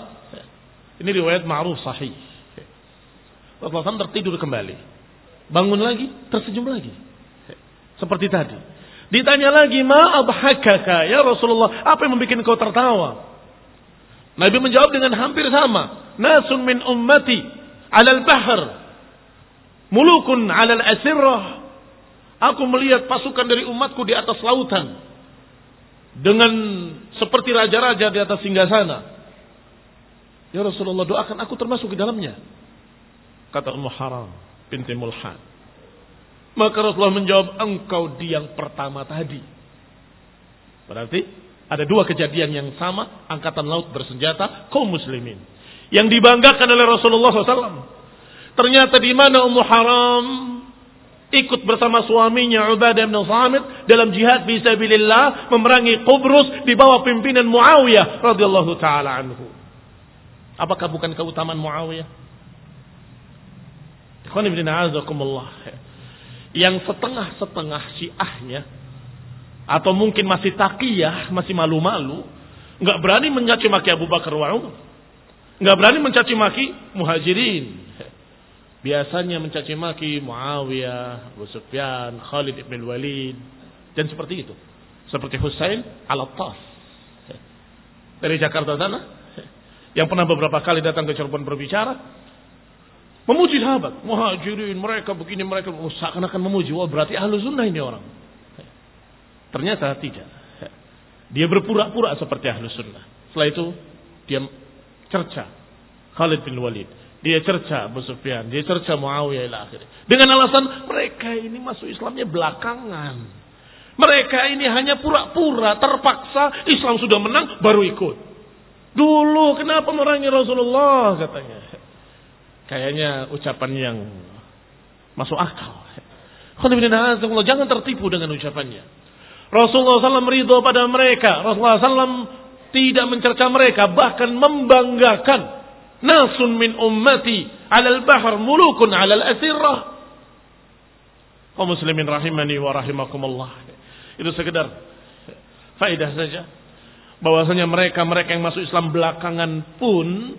Ini riwayat ma'ruf sahih. Rasulullah SAW tertidur kembali. Bangun lagi, tersenyum lagi. Seperti tadi. Ditanya lagi, ma'abhakaka ya Rasulullah. Apa yang membuat kau tertawa? Nabi menjawab dengan hampir sama. Nasun min ummati alal bahr. Mulukun alal asirrah Aku melihat pasukan dari umatku di atas lautan. Dengan seperti raja-raja di atas singgasana. Ya Rasulullah doakan aku termasuk di dalamnya. Kata Ummu Haram binti Mulhan. Maka Rasulullah menjawab, engkau di yang pertama tadi. Berarti ada dua kejadian yang sama, angkatan laut bersenjata, kaum muslimin. Yang dibanggakan oleh Rasulullah SAW. Ternyata di mana Ummu Haram ikut bersama suaminya Ubadah bin Samit dalam jihad fisabilillah memerangi Qubrus di bawah pimpinan Muawiyah radhiyallahu taala anhu. Apakah bukan keutamaan Muawiyah? Ikhwan ibn a'azakumullah. Yang setengah-setengah syiahnya atau mungkin masih takiyah, masih malu-malu, nggak berani mencaci maki Abu Bakar wa Umar. Nggak berani mencaci maki muhajirin biasanya mencaci maki Muawiyah, Abu Sufyan, Khalid ibn Walid dan seperti itu. Seperti Husain al-Attas. Dari Jakarta sana yang pernah beberapa kali datang ke Cirebon berbicara memuji sahabat, muhajirin mereka begini mereka oh, seakan-akan memuji. Wah berarti ahlu sunnah ini orang. Ternyata tidak. Dia berpura-pura seperti ahlu sunnah. Setelah itu dia cerca Khalid bin Walid dia cerca Abu Sufyan, dia cerca Muawiyah ila akhirnya. Dengan alasan mereka ini masuk Islamnya belakangan. Mereka ini hanya pura-pura, terpaksa Islam sudah menang baru ikut. Dulu kenapa merangi Rasulullah katanya. Kayaknya ucapan yang masuk akal. Jangan tertipu dengan ucapannya. Rasulullah SAW ridho pada mereka. Rasulullah SAW tidak mencerca mereka. Bahkan membanggakan nasun min ummati alal bahar mulukun alal asirrah kaum muslimin rahimani wa rahimakumullah itu sekedar faedah saja bahwasanya mereka-mereka yang masuk Islam belakangan pun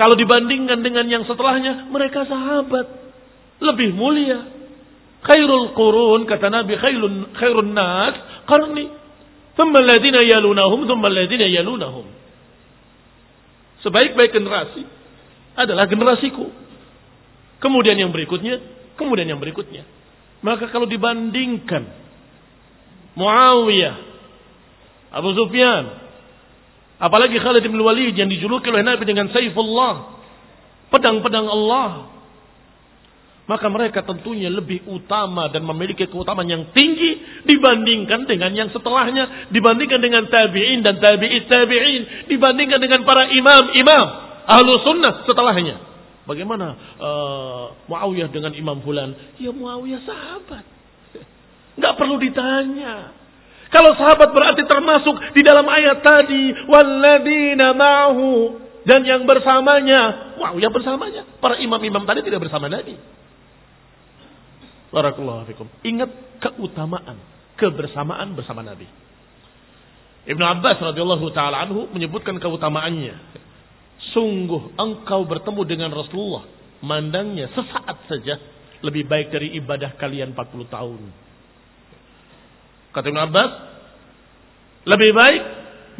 kalau dibandingkan dengan yang setelahnya mereka sahabat lebih mulia khairul qurun kata Nabi khairun khairun nas qarni thumma alladhina yalunahum thumma alladhina yalunahum Sebaik-baik generasi adalah generasiku. Kemudian yang berikutnya, kemudian yang berikutnya. Maka kalau dibandingkan Muawiyah, Abu Sufyan, apalagi Khalid bin Walid yang dijuluki oleh Nabi dengan Saifullah, pedang-pedang Allah. maka mereka tentunya lebih utama dan memiliki keutamaan yang tinggi dibandingkan dengan yang setelahnya, dibandingkan dengan tabi'in dan tabi'it tabi'in, dibandingkan dengan para imam-imam ahlu sunnah setelahnya. Bagaimana uh, Muawiyah dengan Imam Fulan? Ya Muawiyah sahabat. *laughs* Nggak perlu ditanya. Kalau sahabat berarti termasuk di dalam ayat tadi, walladzina ma'hu dan yang bersamanya. Muawiyah bersamanya. Para imam-imam tadi tidak bersama Nabi. Barakallahu fikum. Ingat keutamaan kebersamaan bersama Nabi. Ibnu Abbas radhiyallahu taala anhu menyebutkan keutamaannya. Sungguh engkau bertemu dengan Rasulullah, mandangnya sesaat saja lebih baik dari ibadah kalian 40 tahun. Kata Ibnu Abbas, lebih baik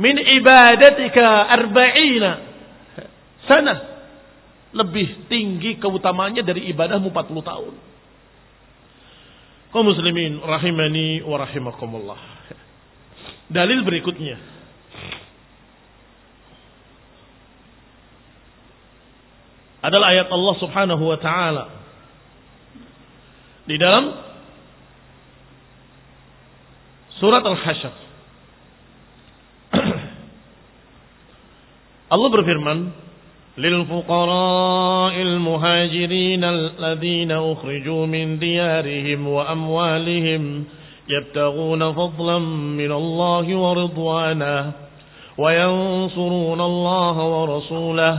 min ibadatika arba'ina sana lebih tinggi keutamaannya dari ibadahmu 40 tahun kaum muslimin rahimani wa rahimakumullah. Dalil berikutnya. Adalah ayat Allah Subhanahu wa taala di dalam surat Al-Hasyr. Allah berfirman, للفقراء المهاجرين الذين أخرجوا من ديارهم وأموالهم يبتغون فضلا من الله ورضوانا وينصرون الله ورسوله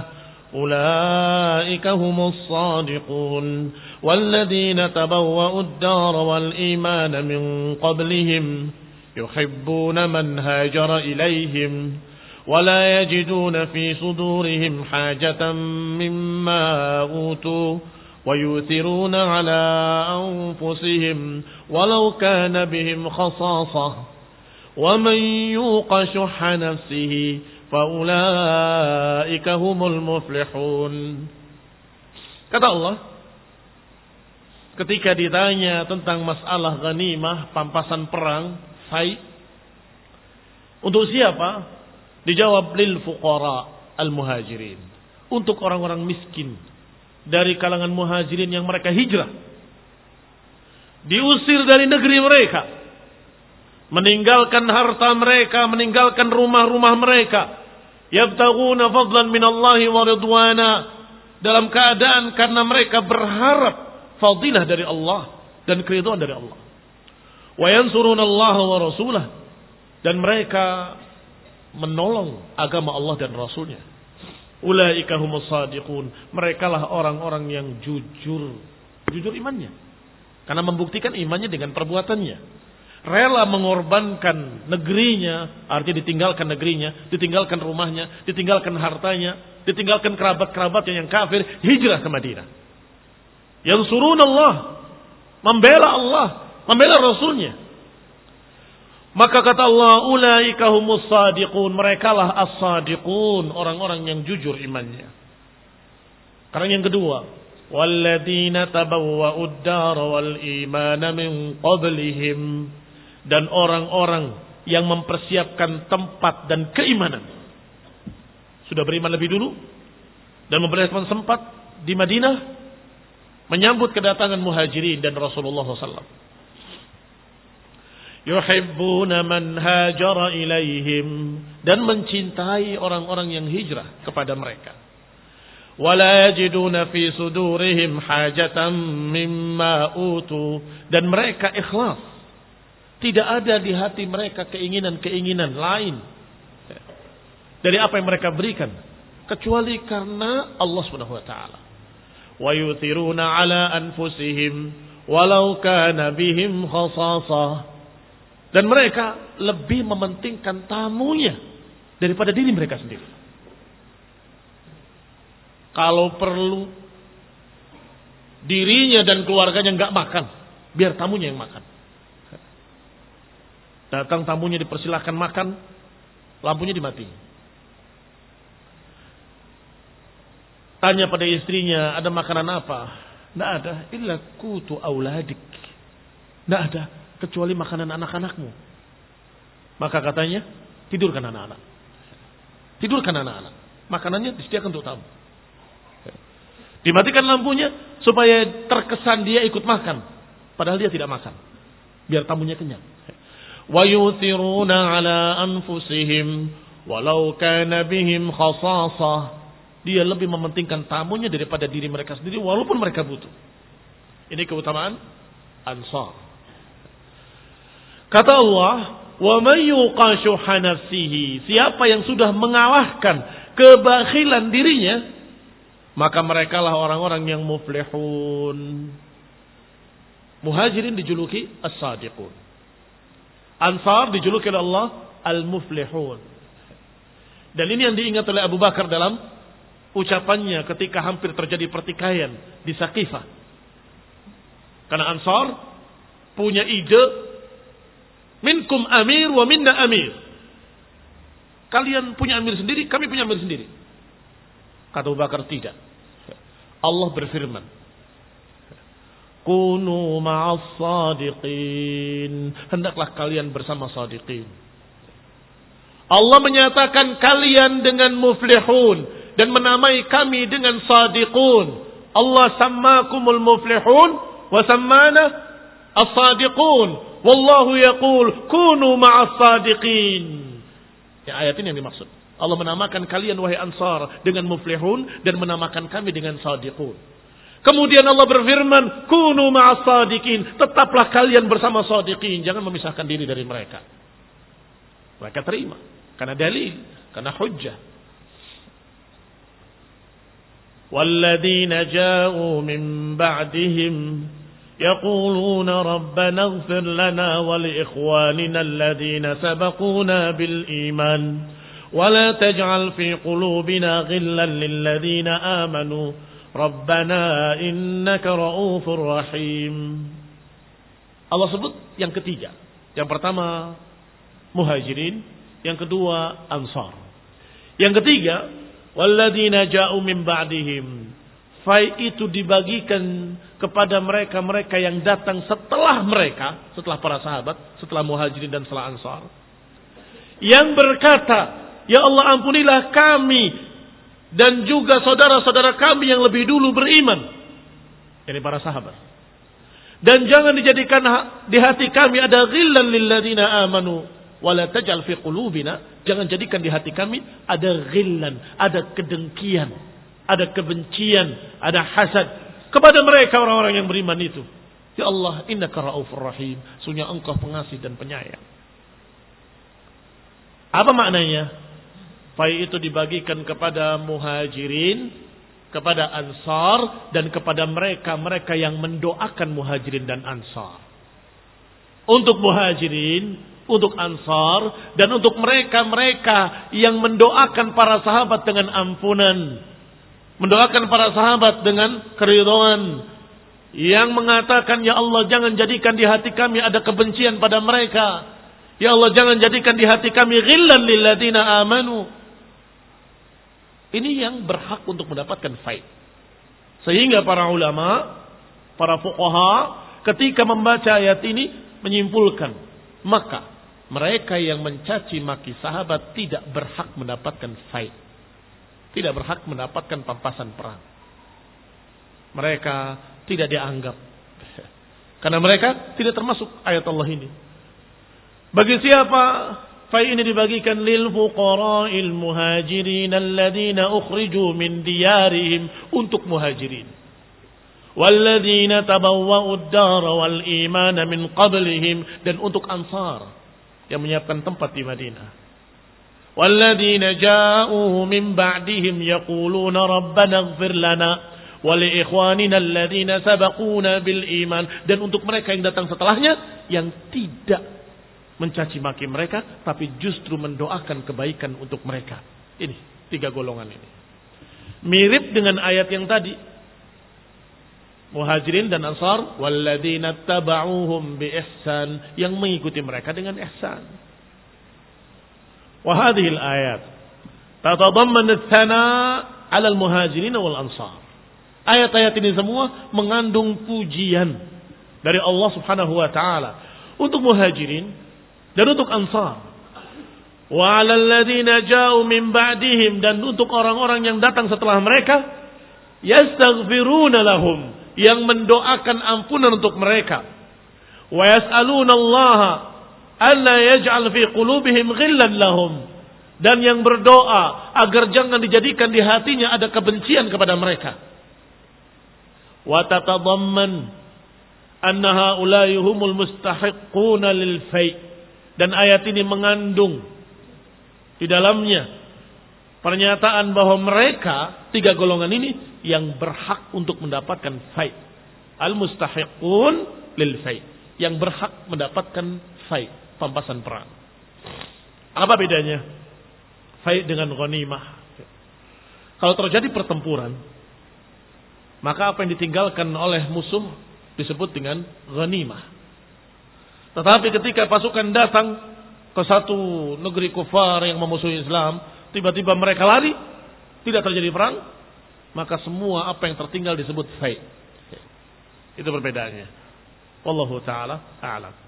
أولئك هم الصادقون والذين تبوأوا الدار والإيمان من قبلهم يحبون من هاجر إليهم ولا يجدون في صدورهم حاجة مما أوتوا ويؤثرون على أنفسهم ولو كان بهم خصاصة ومن يوق شح نفسه فأولئك هم المفلحون Kata Allah, ketika ditanya tentang masalah ghanimah, pampasan perang, sai, untuk siapa? Dijawab lil fuqara al muhajirin. Untuk orang-orang miskin dari kalangan muhajirin yang mereka hijrah. Diusir dari negeri mereka. Meninggalkan harta mereka, meninggalkan rumah-rumah mereka. Yabtaguna fadlan minallahi wa ridwana. Dalam keadaan karena mereka berharap fadilah dari Allah dan keridhaan dari Allah. Wa yansuruna Allah wa rasulah dan mereka menolong agama Allah dan Rasulnya. Ulaika humus sadiqun. Mereka lah orang-orang yang jujur. Jujur imannya. Karena membuktikan imannya dengan perbuatannya. Rela mengorbankan negerinya, artinya ditinggalkan negerinya, ditinggalkan rumahnya, ditinggalkan hartanya, ditinggalkan kerabat-kerabatnya yang kafir, hijrah ke Madinah. Yang surun Allah, membela Allah, membela Rasulnya. Maka kata Allah, ulaika humus sadiqun. Mereka lah as-sadiqun. Orang-orang yang jujur imannya. Karena yang kedua. Walladina tabawwa'ud dar wal imana min qablihim. Dan orang-orang yang mempersiapkan tempat dan keimanan. Sudah beriman lebih dulu. Dan mempersiapkan sempat di Madinah. Menyambut kedatangan muhajirin dan Rasulullah SAW yuhibbuna man hajara ilaihim. Dan mencintai orang-orang yang hijrah kepada mereka. Wala yajiduna fi sudurihim hajatan mimma utu. Dan mereka ikhlas. Tidak ada di hati mereka keinginan-keinginan lain. Dari apa yang mereka berikan. Kecuali karena Allah Subhanahu wa taala. Wa yuthiruna ala anfusihim walau kana bihim khasasah dan mereka lebih mementingkan tamunya daripada diri mereka sendiri. Kalau perlu dirinya dan keluarganya nggak makan, biar tamunya yang makan. Datang tamunya dipersilahkan makan, lampunya dimati. Tanya pada istrinya, ada makanan apa? Tidak ada, illa kutu auladik. Tidak ada, kecuali makanan anak-anakmu. Maka katanya, tidurkan anak-anak. Tidurkan anak-anak. Makanannya disediakan untuk tamu. Dimatikan lampunya supaya terkesan dia ikut makan. Padahal dia tidak makan. Biar tamunya kenyang. Yuthiruna ala anfusihim walau kana bihim khasasah. Dia lebih mementingkan tamunya daripada diri mereka sendiri walaupun mereka butuh. Ini keutamaan Ansar. Kata Allah, "Wa may yuqashuha nafsihi." Siapa yang sudah mengalahkan kebakhilan dirinya, maka mereka lah orang-orang yang muflihun. Muhajirin dijuluki as-sadiqun. Ansar dijuluki oleh Allah al-muflihun. Dan ini yang diingat oleh Abu Bakar dalam ucapannya ketika hampir terjadi pertikaian di Saqifah. Karena Ansar punya ide minkum amir wa minna amir. Kalian punya amir sendiri, kami punya amir sendiri. Kata Abu Bakar tidak. Allah berfirman. Kunu ma'as sadiqin. Hendaklah kalian bersama sadiqin. Allah menyatakan kalian dengan muflihun. Dan menamai kami dengan sadiqun. Allah sammakumul muflihun. Wasammana as-sadiqun. Wallahu yaqul kunu ma'as sadiqin. Ya, ayat ini yang dimaksud. Allah menamakan kalian wahai ansar dengan muflihun dan menamakan kami dengan sadiqun. Kemudian Allah berfirman, kunu ma'as sadiqin. Tetaplah kalian bersama sadiqin. Jangan memisahkan diri dari mereka. Mereka terima. Karena dalil. Karena hujjah. والذين جاءوا من بعدهم يقولون ربنا اغفر لنا ولإخواننا الذين سبقونا بالإيمان ولا تجعل في قلوبنا غلا للذين آمنوا ربنا إنك رؤوف رحيم Allah sebut yang ketiga. Yang pertama muhajirin, yang kedua ansar. Yang ketiga, walladzina ja'u min ba'dihim. Fai itu dibagikan kepada mereka-mereka yang datang setelah mereka, setelah para sahabat, setelah muhajirin dan setelah ansar. Yang berkata, Ya Allah ampunilah kami dan juga saudara-saudara kami yang lebih dulu beriman. Ini para sahabat. Dan jangan dijadikan di hati kami ada ghillan lilladzina amanu wala tajal fi qulubina. Jangan jadikan di hati kami ada ghillan, ada kedengkian, ada kebencian, ada hasad kepada mereka orang-orang yang beriman itu. Ya Allah, innaka raufur rahim. Sungguh engkau pengasih dan penyayang. Apa maknanya? Fai itu dibagikan kepada muhajirin, kepada ansar, dan kepada mereka-mereka yang mendoakan muhajirin dan ansar. Untuk muhajirin, untuk ansar, dan untuk mereka-mereka yang mendoakan para sahabat dengan ampunan. Mendoakan para sahabat dengan keridhaan. Yang mengatakan, Ya Allah jangan jadikan di hati kami ada kebencian pada mereka. Ya Allah jangan jadikan di hati kami ghillan lilladina amanu. Ini yang berhak untuk mendapatkan faid. Sehingga para ulama, para fuqaha ketika membaca ayat ini menyimpulkan, maka mereka yang mencaci maki sahabat tidak berhak mendapatkan faid. Tidak berhak mendapatkan pampasan perang. Mereka tidak dianggap. *laughs* Karena mereka tidak termasuk ayat Allah ini. Bagi siapa Fai ini dibagikan lil fuqara'il muhajirin alladzina ukhriju min diyarihim untuk muhajirin. Tabawwa'u ad-dar wal iman min qablihim dan untuk ansar yang menyiapkan tempat di Madinah. Ba'dihim yaquluna rabbana ighfir lana wa li ikhwanina alladzina sabaquna bil iman dan untuk mereka yang datang setelahnya yang tidak mencaci maki mereka, tapi justru mendoakan kebaikan untuk mereka. Ini tiga golongan ini. Mirip dengan ayat yang tadi. Muhajirin dan Ansar walladzina taba'uhum bi ihsan yang mengikuti mereka dengan ihsan. Al-ayat tatadamman ats-tsana 'ala al-muhajirin wal ansar. Ayat-ayat ini semua mengandung pujian dari Allah Subhanahu wa taala untuk muhajirin dan untuk ansar. Wa 'alal ladzina ja'u min ba'dihim dan untuk orang-orang yang datang setelah mereka yastaghfiruna lahum yang mendoakan ampunan untuk mereka wa yas'aluna Allah alla yaj'al fi qulubihim ghillan lahum dan yang berdoa agar jangan dijadikan di hatinya ada kebencian kepada mereka wa tatadamman anna haula'i humul mustahiquna lil fai' dan ayat ini mengandung di dalamnya pernyataan bahwa mereka tiga golongan ini yang berhak untuk mendapatkan fai. Al mustahiqun lil fai. Yang berhak mendapatkan fai, pampasan perang. Apa bedanya? Fai dengan ghanimah. Kalau terjadi pertempuran, maka apa yang ditinggalkan oleh musuh disebut dengan ghanimah. Tetapi ketika pasukan datang ke satu negeri kufar yang memusuhi Islam, tiba-tiba mereka lari, tidak terjadi perang, maka semua apa yang tertinggal disebut fai. Itu perbedaannya. Wallahu taala a'lam.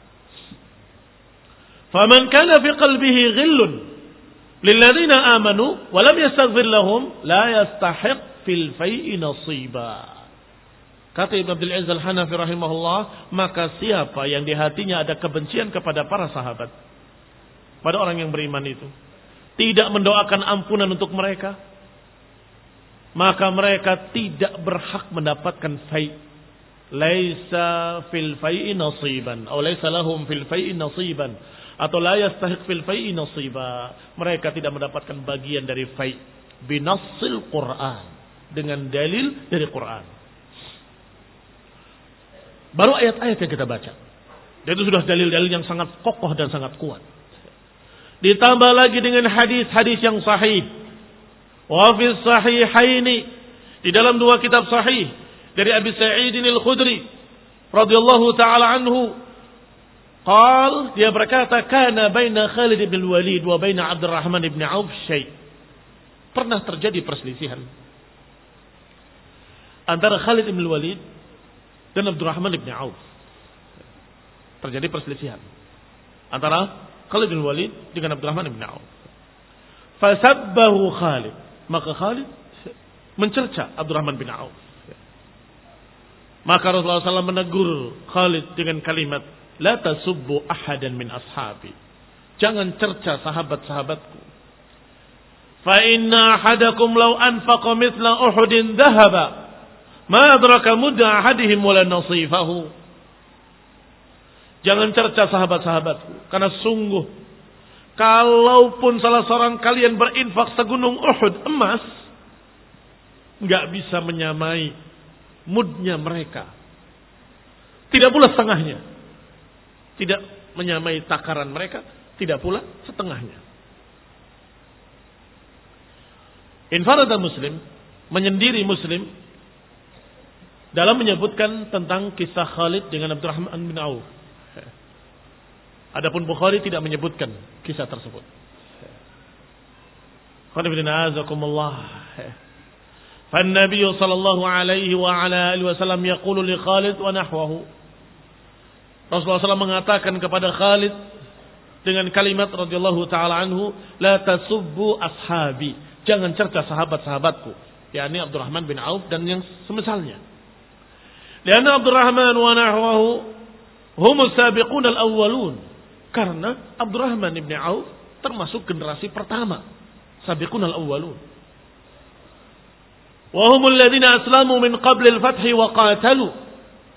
Faman kana fi qalbihi ghillun lilladzina amanu wa lam yastaghfir lahum la yastahiq fil fai'i nasiba. Kata Ibn Abdul Aziz Al-Hanafi rahimahullah, maka siapa yang di hatinya ada kebencian kepada para sahabat, pada orang yang beriman itu. Tidak mendoakan ampunan untuk mereka. Maka mereka tidak berhak mendapatkan fai. Laisa fil fai'i nasiban. Atau laisa lahum fil fai'i nasiban. Atau la yastahiq fil fai'i nasiba. Mereka tidak mendapatkan bagian dari fai. Binassil Quran. Dengan dalil dari Quran. Baru ayat-ayat yang kita baca. Dan itu sudah dalil-dalil yang sangat kokoh dan sangat kuat. Ditambah lagi dengan hadis-hadis yang sahih. Wa fi sahihaini di dalam dua kitab sahih dari Abi Sa'id Al-Khudri radhiyallahu taala anhu qal dia berkata kana baina Khalid bin Walid wa baina Abdurrahman bin Auf syai pernah terjadi perselisihan antara Khalid bin Walid dan Abdurrahman bin Auf terjadi perselisihan antara Khalid bin Walid dengan Abdurrahman bin Auf. Fasabbahu Khalid. Maka Khalid mencerca Abdurrahman bin Auf. Maka Rasulullah SAW menegur Khalid dengan kalimat, La tasubbu ahadan min ashabi. Jangan cerca sahabat-sahabatku. Fa inna ahadakum law anfaqa mithla Uhudin dhahaba. Ma adraka mudda ahadihim wala nasifahu. Jangan cerca sahabat-sahabatku. Karena sungguh. Kalaupun salah seorang kalian berinfak segunung Uhud emas. nggak bisa menyamai mudnya mereka. Tidak pula setengahnya. Tidak menyamai takaran mereka. Tidak pula setengahnya. Infarada muslim. Menyendiri muslim. Dalam menyebutkan tentang kisah Khalid dengan Abdurrahman bin Auf. Adapun Bukhari tidak menyebutkan kisah tersebut. فالنبي صلى الله عليه وعلى آله وسلم يقول لخالد ونحوه Rasulullah SAW mengatakan kepada Khalid dengan kalimat radhiyallahu taala anhu, la tasubbu ashabi. Jangan cerca sahabat-sahabatku, yakni Abdurrahman bin Auf dan yang semisalnya. Karena Abdurrahman wa nahwahu humus sabiqun al-awwalun. Karena Abdurrahman ibn Auf termasuk generasi pertama. Sabiqun al-awwalun. Wahumul ladina aslamu min qabli al-fathi wa qatalu.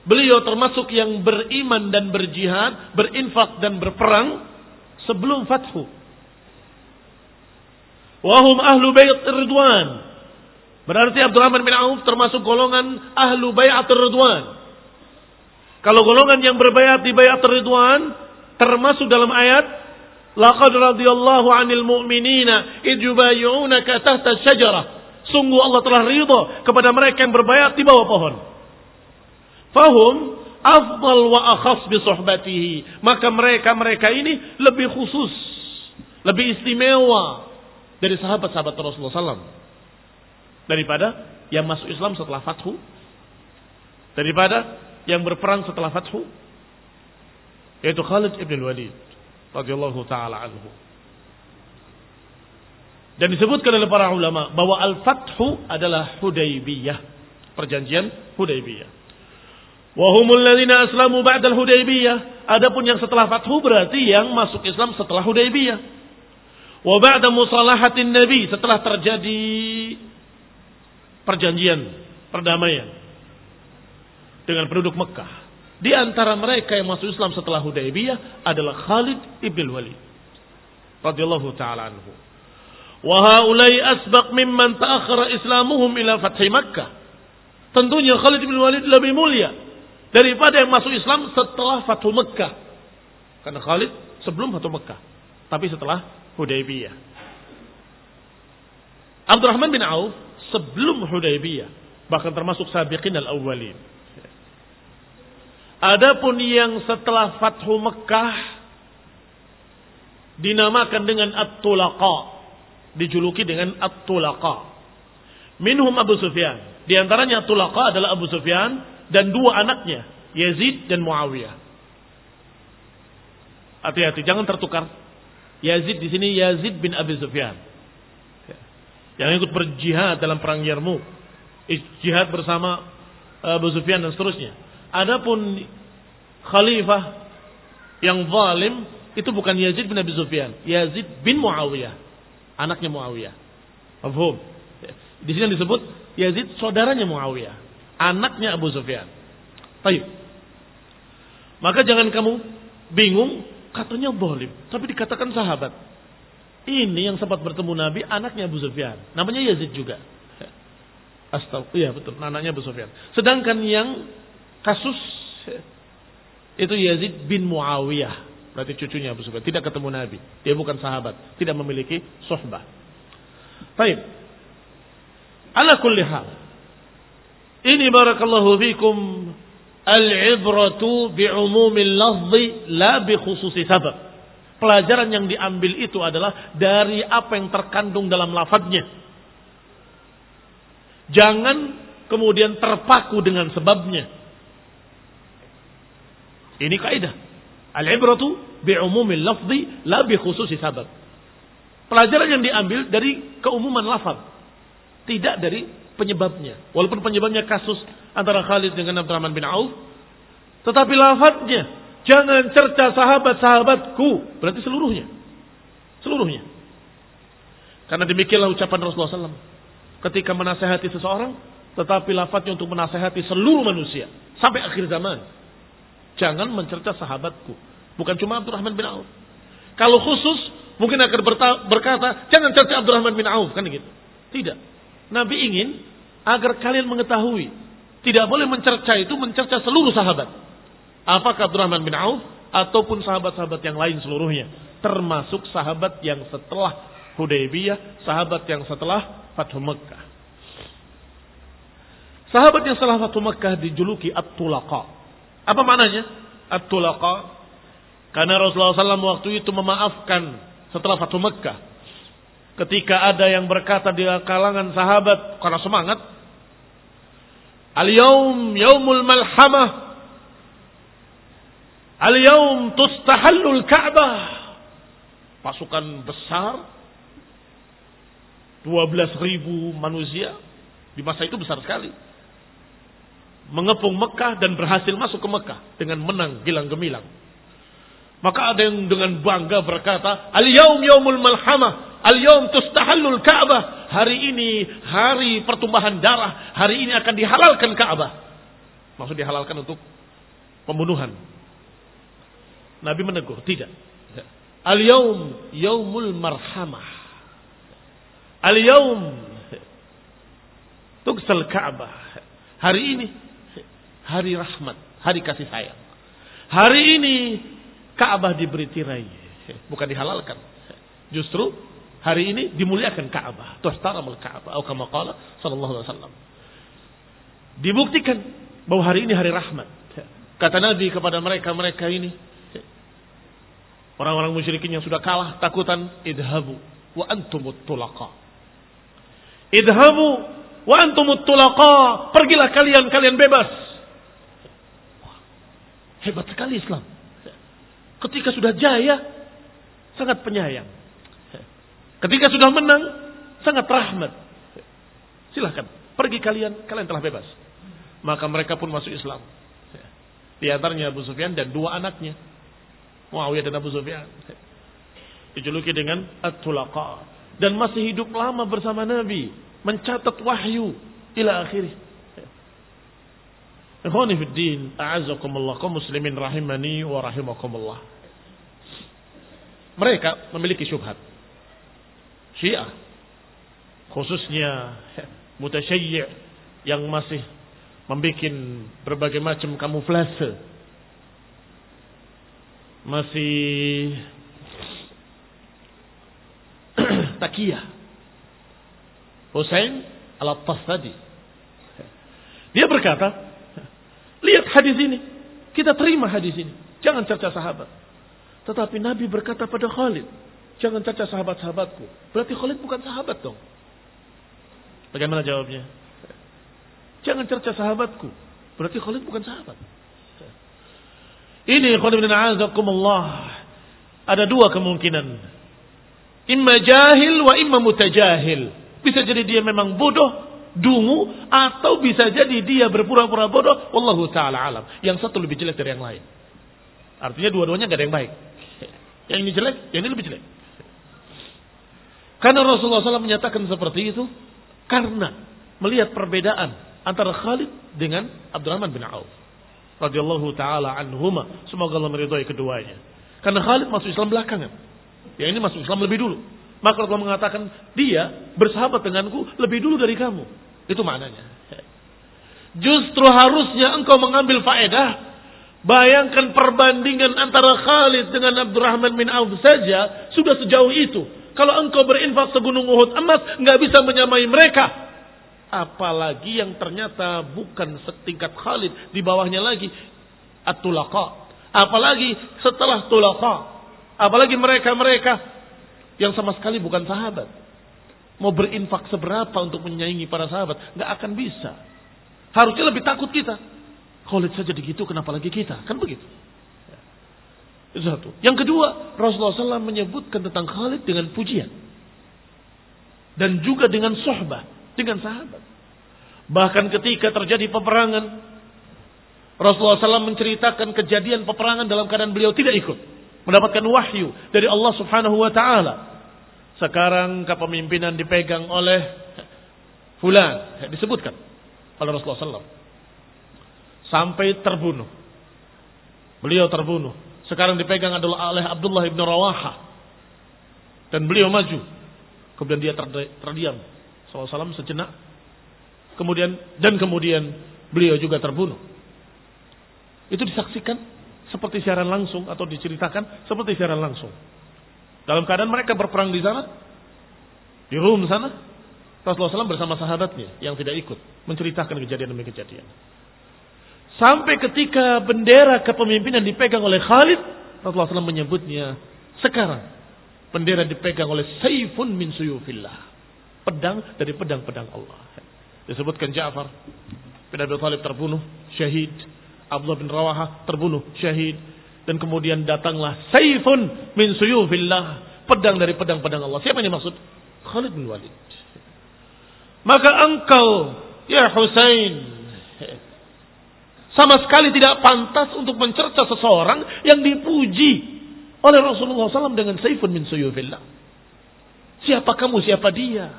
Beliau termasuk yang beriman dan berjihad, berinfak dan berperang sebelum fathu. Wahum ahlu bayat ridwan. Berarti Abdurrahman bin Auf termasuk golongan ahlu bayat ridwan. Kalau golongan yang berbayat di bayat ridwan Termasuk dalam ayat Laqad radiyallahu 'anil mu'minina ijubayunaka tahta syajarah. Sungguh Allah telah ridha kepada mereka yang berbayat di bawah pohon. Fahum afdal wa akhas bi suhbatihi. Maka mereka-mereka ini lebih khusus, lebih istimewa dari sahabat-sahabat Rasulullah SAW. Daripada yang masuk Islam setelah fathu. Daripada yang berperang setelah fathu yaitu Khalid ibn Walid radhiyallahu taala anhu. Dan disebutkan oleh para ulama bahwa al-fathu adalah Hudaybiyah. perjanjian Hudaybiyah. Wahumul ladzina aslamu ba'dal Hudaybiyah. Adapun yang setelah Fathu berarti yang masuk Islam setelah Hudaybiyah. Wa ba'da musalahatin Nabi setelah terjadi perjanjian perdamaian dengan penduduk Mekah. Di antara mereka yang masuk Islam setelah Hudaybiyah adalah Khalid ibn Walid radhiyallahu taala anhu. Wa haulai asbaq mimman ta'akhkhara islamuhum ila fathi Makkah. Tentunya Khalid bin Walid lebih mulia daripada yang masuk Islam setelah Fathu Mekah. Karena Khalid sebelum Fathu Mekah, tapi setelah Hudaybiyah. Abdurrahman bin Auf sebelum Hudaybiyah, bahkan termasuk sabiqin al-awwalin. Adapun yang setelah Fathu Mekah dinamakan dengan At-Tulaqa, dijuluki dengan At-Tulaqa. Minhum Abu Sufyan. Di antaranya Tulaqa adalah Abu Sufyan dan dua anaknya, Yazid dan Muawiyah. Hati-hati, jangan tertukar. Yazid di sini Yazid bin Abi Sufyan. Yang ikut berjihad dalam perang Yarmuk. Jihad bersama Abu Sufyan dan seterusnya. Adapun khalifah yang zalim itu bukan Yazid bin Abi Sufyan, Yazid bin Muawiyah, anaknya Muawiyah. Paham? Di sini disebut Yazid saudaranya Muawiyah, anaknya Abu Sufyan. Baik. Maka jangan kamu bingung, katanya zalim, tapi dikatakan sahabat. Ini yang sempat bertemu Nabi, anaknya Abu Sufyan. Namanya Yazid juga. Astagfirullah, iya betul, anaknya Abu Sufyan. Sedangkan yang kasus itu Yazid bin Muawiyah. Berarti cucunya Abu Sufyan. Tidak ketemu Nabi. Dia bukan sahabat. Tidak memiliki sohbah. Baik. Ala kulli hal. Ini barakallahu fikum al-ibratu bi'umumil lafzi la bi khususi sabab. Pelajaran yang diambil itu adalah dari apa yang terkandung dalam lafadznya. Jangan kemudian terpaku dengan sebabnya. Ini kaidah. Al-ibratu bi'umumil lafzi la bi khususi sabab. Pelajaran yang diambil dari keumuman lafaz tidak dari penyebabnya. Walaupun penyebabnya kasus antara Khalid dengan Abdurrahman bin Auf. Tetapi lafadznya. Jangan cerca sahabat-sahabatku. Berarti seluruhnya. Seluruhnya. Karena demikianlah ucapan Rasulullah SAW. Ketika menasehati seseorang. Tetapi lafadznya untuk menasehati seluruh manusia. Sampai akhir zaman. Jangan mencerca sahabatku. Bukan cuma Abdurrahman bin Auf. Kalau khusus mungkin akan berkata, jangan cerca Abdurrahman bin Auf. Kan gitu. Tidak. Nabi ingin agar kalian mengetahui. Tidak boleh mencerca itu mencerca seluruh sahabat. Apakah Abdurrahman bin Auf ataupun sahabat-sahabat yang lain seluruhnya. Termasuk sahabat yang setelah Hudaybiyah, sahabat yang setelah Fathu Mekah. Sahabat yang setelah Fathu Mekah dijuluki At-Tulaqa. Apa maknanya? At-Tulaqa. Karena Rasulullah SAW waktu itu memaafkan setelah Fathu Mekah ketika ada yang berkata di kalangan sahabat karena semangat. Al-yaum yaumul malhamah. Al-yaum tustahallul Ka'bah. Pasukan besar 12 ribu manusia di masa itu besar sekali. Mengepung Mekah dan berhasil masuk ke Mekah dengan menang gilang gemilang maka ada yang dengan bangga berkata, Al-yaum yaumul malhamah, al-yaum tustahallul Ka'bah. Hari ini hari pertumbuhan darah, hari ini akan dihalalkan Ka'bah. Maksud dihalalkan untuk pembunuhan. Nabi menegur, tidak. Al-yaum yaumul marhamah. Al-yaum tugsal Ka'bah. Hari ini hari rahmat, hari kasih sayang. Hari ini Ka'bah diberi tirai, bukan dihalalkan. Justru hari ini dimuliakan Ka'bah. Tustaramul Ka'bah. Atau kama qala sallallahu alaihi wasallam. Dibuktikan bahwa hari ini hari rahmat. Kata Nabi kepada mereka-mereka ini. Orang-orang musyrikin yang sudah kalah takutan. Idhabu wa antumut tulaqa. Idhabu wa antumut tulaqa. Pergilah kalian, kalian bebas. Hebat sekali Islam. Ketika sudah jaya, sangat penyayang. Ketika sudah menang, sangat rahmat. Silahkan, pergi kalian, kalian telah bebas. maka mereka pun masuk Islam. Di antaranya Abu Sufyan dan dua anaknya. Muawiyah dan Abu Sufyan. Dijuluki dengan At-Tulaqa. Dan masih hidup lama bersama Nabi. Mencatat wahyu ila akhirih. Ikhwani fi din, a'azzakumullah, kaum muslimin rahimani wa rahimakumullah. Mereka memiliki syubhat. Syiah khususnya mutasyayyi' yang masih membuat berbagai macam kamuflase masih *clears throat* takiyah Hussein al-Attas tadi dia berkata lihat hadis ini kita terima hadis ini jangan cerca sahabat tetapi Nabi berkata pada Khalid jangan cerca sahabat-sahabatku berarti Khalid bukan sahabat dong bagaimana jawabnya Jangan cerca sahabatku. Berarti Khalid bukan sahabat. Ini Khalid bin Azakumullah. Ada dua kemungkinan. Imma jahil wa imma mutajahil. Bisa jadi dia memang bodoh, dungu, atau bisa jadi dia berpura-pura bodoh. Wallahu ta'ala alam. Yang satu lebih jelek dari yang lain. Artinya dua-duanya gak ada yang baik. *laughs* Yang ini jelek, yang ini lebih jelek. Karena Rasulullah SAW menyatakan seperti itu. Karena melihat perbedaan antara Khalid dengan Abdurrahman bin Auf radhiyallahu taala anhuma semoga Allah meridhai keduanya karena Khalid masuk Islam belakangan yang ini masuk Islam lebih dulu maka Allah mengatakan dia bersahabat denganku lebih dulu dari kamu itu maknanya justru harusnya engkau mengambil faedah Bayangkan perbandingan antara Khalid dengan Abdurrahman bin Auf saja sudah sejauh itu. Kalau engkau berinfak segunung Uhud emas, nggak bisa menyamai mereka. Apalagi yang ternyata bukan setingkat Khalid. Di bawahnya lagi. At-Tulaqa. Apalagi setelah Tulaqa. Apalagi mereka-mereka yang sama sekali bukan sahabat. Mau berinfak seberapa untuk menyaingi para sahabat. Nggak akan bisa. Harusnya lebih takut kita. Khalid saja begitu, kenapa lagi kita? Kan begitu. Satu. Yang kedua, Rasulullah SAW menyebutkan tentang Khalid dengan pujian. Dan juga dengan sohbah dengan sahabat. Bahkan ketika terjadi peperangan, Rasulullah SAW menceritakan kejadian peperangan dalam keadaan beliau tidak ikut. Mendapatkan wahyu dari Allah subhanahu wa ta'ala. Sekarang kepemimpinan dipegang oleh Fulan. Disebutkan oleh Rasulullah SAW. Sampai terbunuh. Beliau terbunuh. Sekarang dipegang adalah oleh Abdullah ibn Rawaha. Dan beliau maju. Kemudian dia terdiam SAW sejenak. Kemudian dan kemudian beliau juga terbunuh. Itu disaksikan seperti siaran langsung atau diceritakan seperti siaran langsung. Dalam keadaan mereka berperang di sana, di Rum sana, Rasulullah SAW bersama sahabatnya yang tidak ikut menceritakan kejadian demi kejadian. Sampai ketika bendera kepemimpinan dipegang oleh Khalid, Rasulullah SAW menyebutnya sekarang bendera dipegang oleh Saifun min suyufillah pedang dari pedang-pedang Allah. Disebutkan Ja'far bin Abi Thalib terbunuh, syahid. Abdullah bin Rawaha terbunuh, syahid. Dan kemudian datanglah Saifun min suyufillah. Pedang dari pedang-pedang Allah. Siapa yang dimaksud? Khalid bin Walid. Maka engkau, ya Husain, sama sekali tidak pantas untuk mencerca seseorang yang dipuji oleh Rasulullah SAW dengan Saifun min suyufillah. Siapa kamu, siapa dia?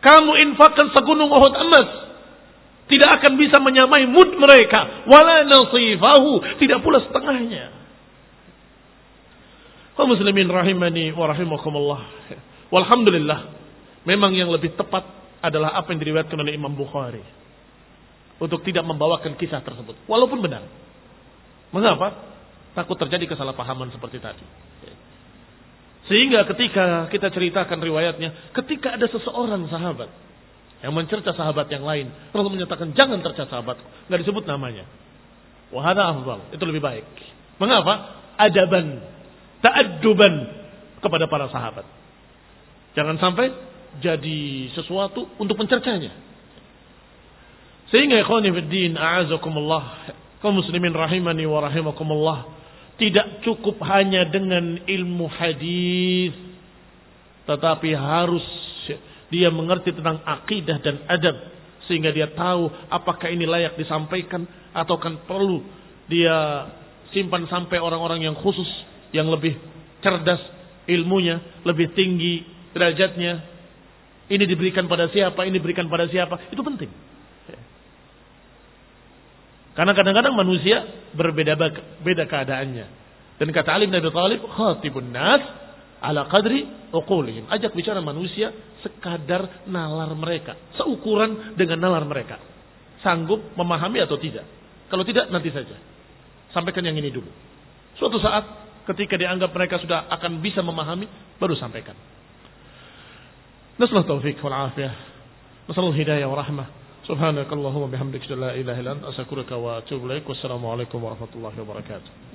Kamu infakkan segunung Uhud emas. Tidak akan bisa menyamai mud mereka. Wala nasifahu. Tidak pula setengahnya. Kau muslimin rahimani wa rahimakumullah. Walhamdulillah. Memang yang lebih tepat adalah apa yang diriwayatkan oleh Imam Bukhari. Untuk tidak membawakan kisah tersebut. Walaupun benar. Mengapa? Takut terjadi kesalahpahaman seperti tadi. Sehingga ketika kita ceritakan riwayatnya, ketika ada seseorang sahabat yang mencerca sahabat yang lain, Rasul menyatakan jangan cerca sahabat, nggak disebut namanya. Wahada afdal, itu lebih baik. Mengapa? Adaban, ta'adduban kepada para sahabat. Jangan sampai jadi sesuatu untuk mencercanya. Sehingga ikhwani fiddin a'azakumullah kaum muslimin rahimani wa rahimakumullah tidak cukup hanya dengan ilmu hadis, tetapi harus dia mengerti tentang akidah dan adab sehingga dia tahu apakah ini layak disampaikan atau kan perlu dia simpan sampai orang-orang yang khusus yang lebih cerdas ilmunya, lebih tinggi derajatnya. Ini diberikan pada siapa, ini diberikan pada siapa, itu penting. Karena kadang-kadang manusia berbeda beda keadaannya. Dan kata Ali bin Abi Thalib, khatibun nas ala qadri uqulihim. Ajak bicara manusia sekadar nalar mereka, seukuran dengan nalar mereka. Sanggup memahami atau tidak? Kalau tidak nanti saja. Sampaikan yang ini dulu. Suatu saat ketika dianggap mereka sudah akan bisa memahami, baru sampaikan. Nasallahu taufiq wal afiyah. Nasallahu hidayah wa rahmah. Subhanakallahumma bihamdika la ilaha illa wa atubu ilaik. Wassalamu alaikum warahmatullahi wabarakatuh.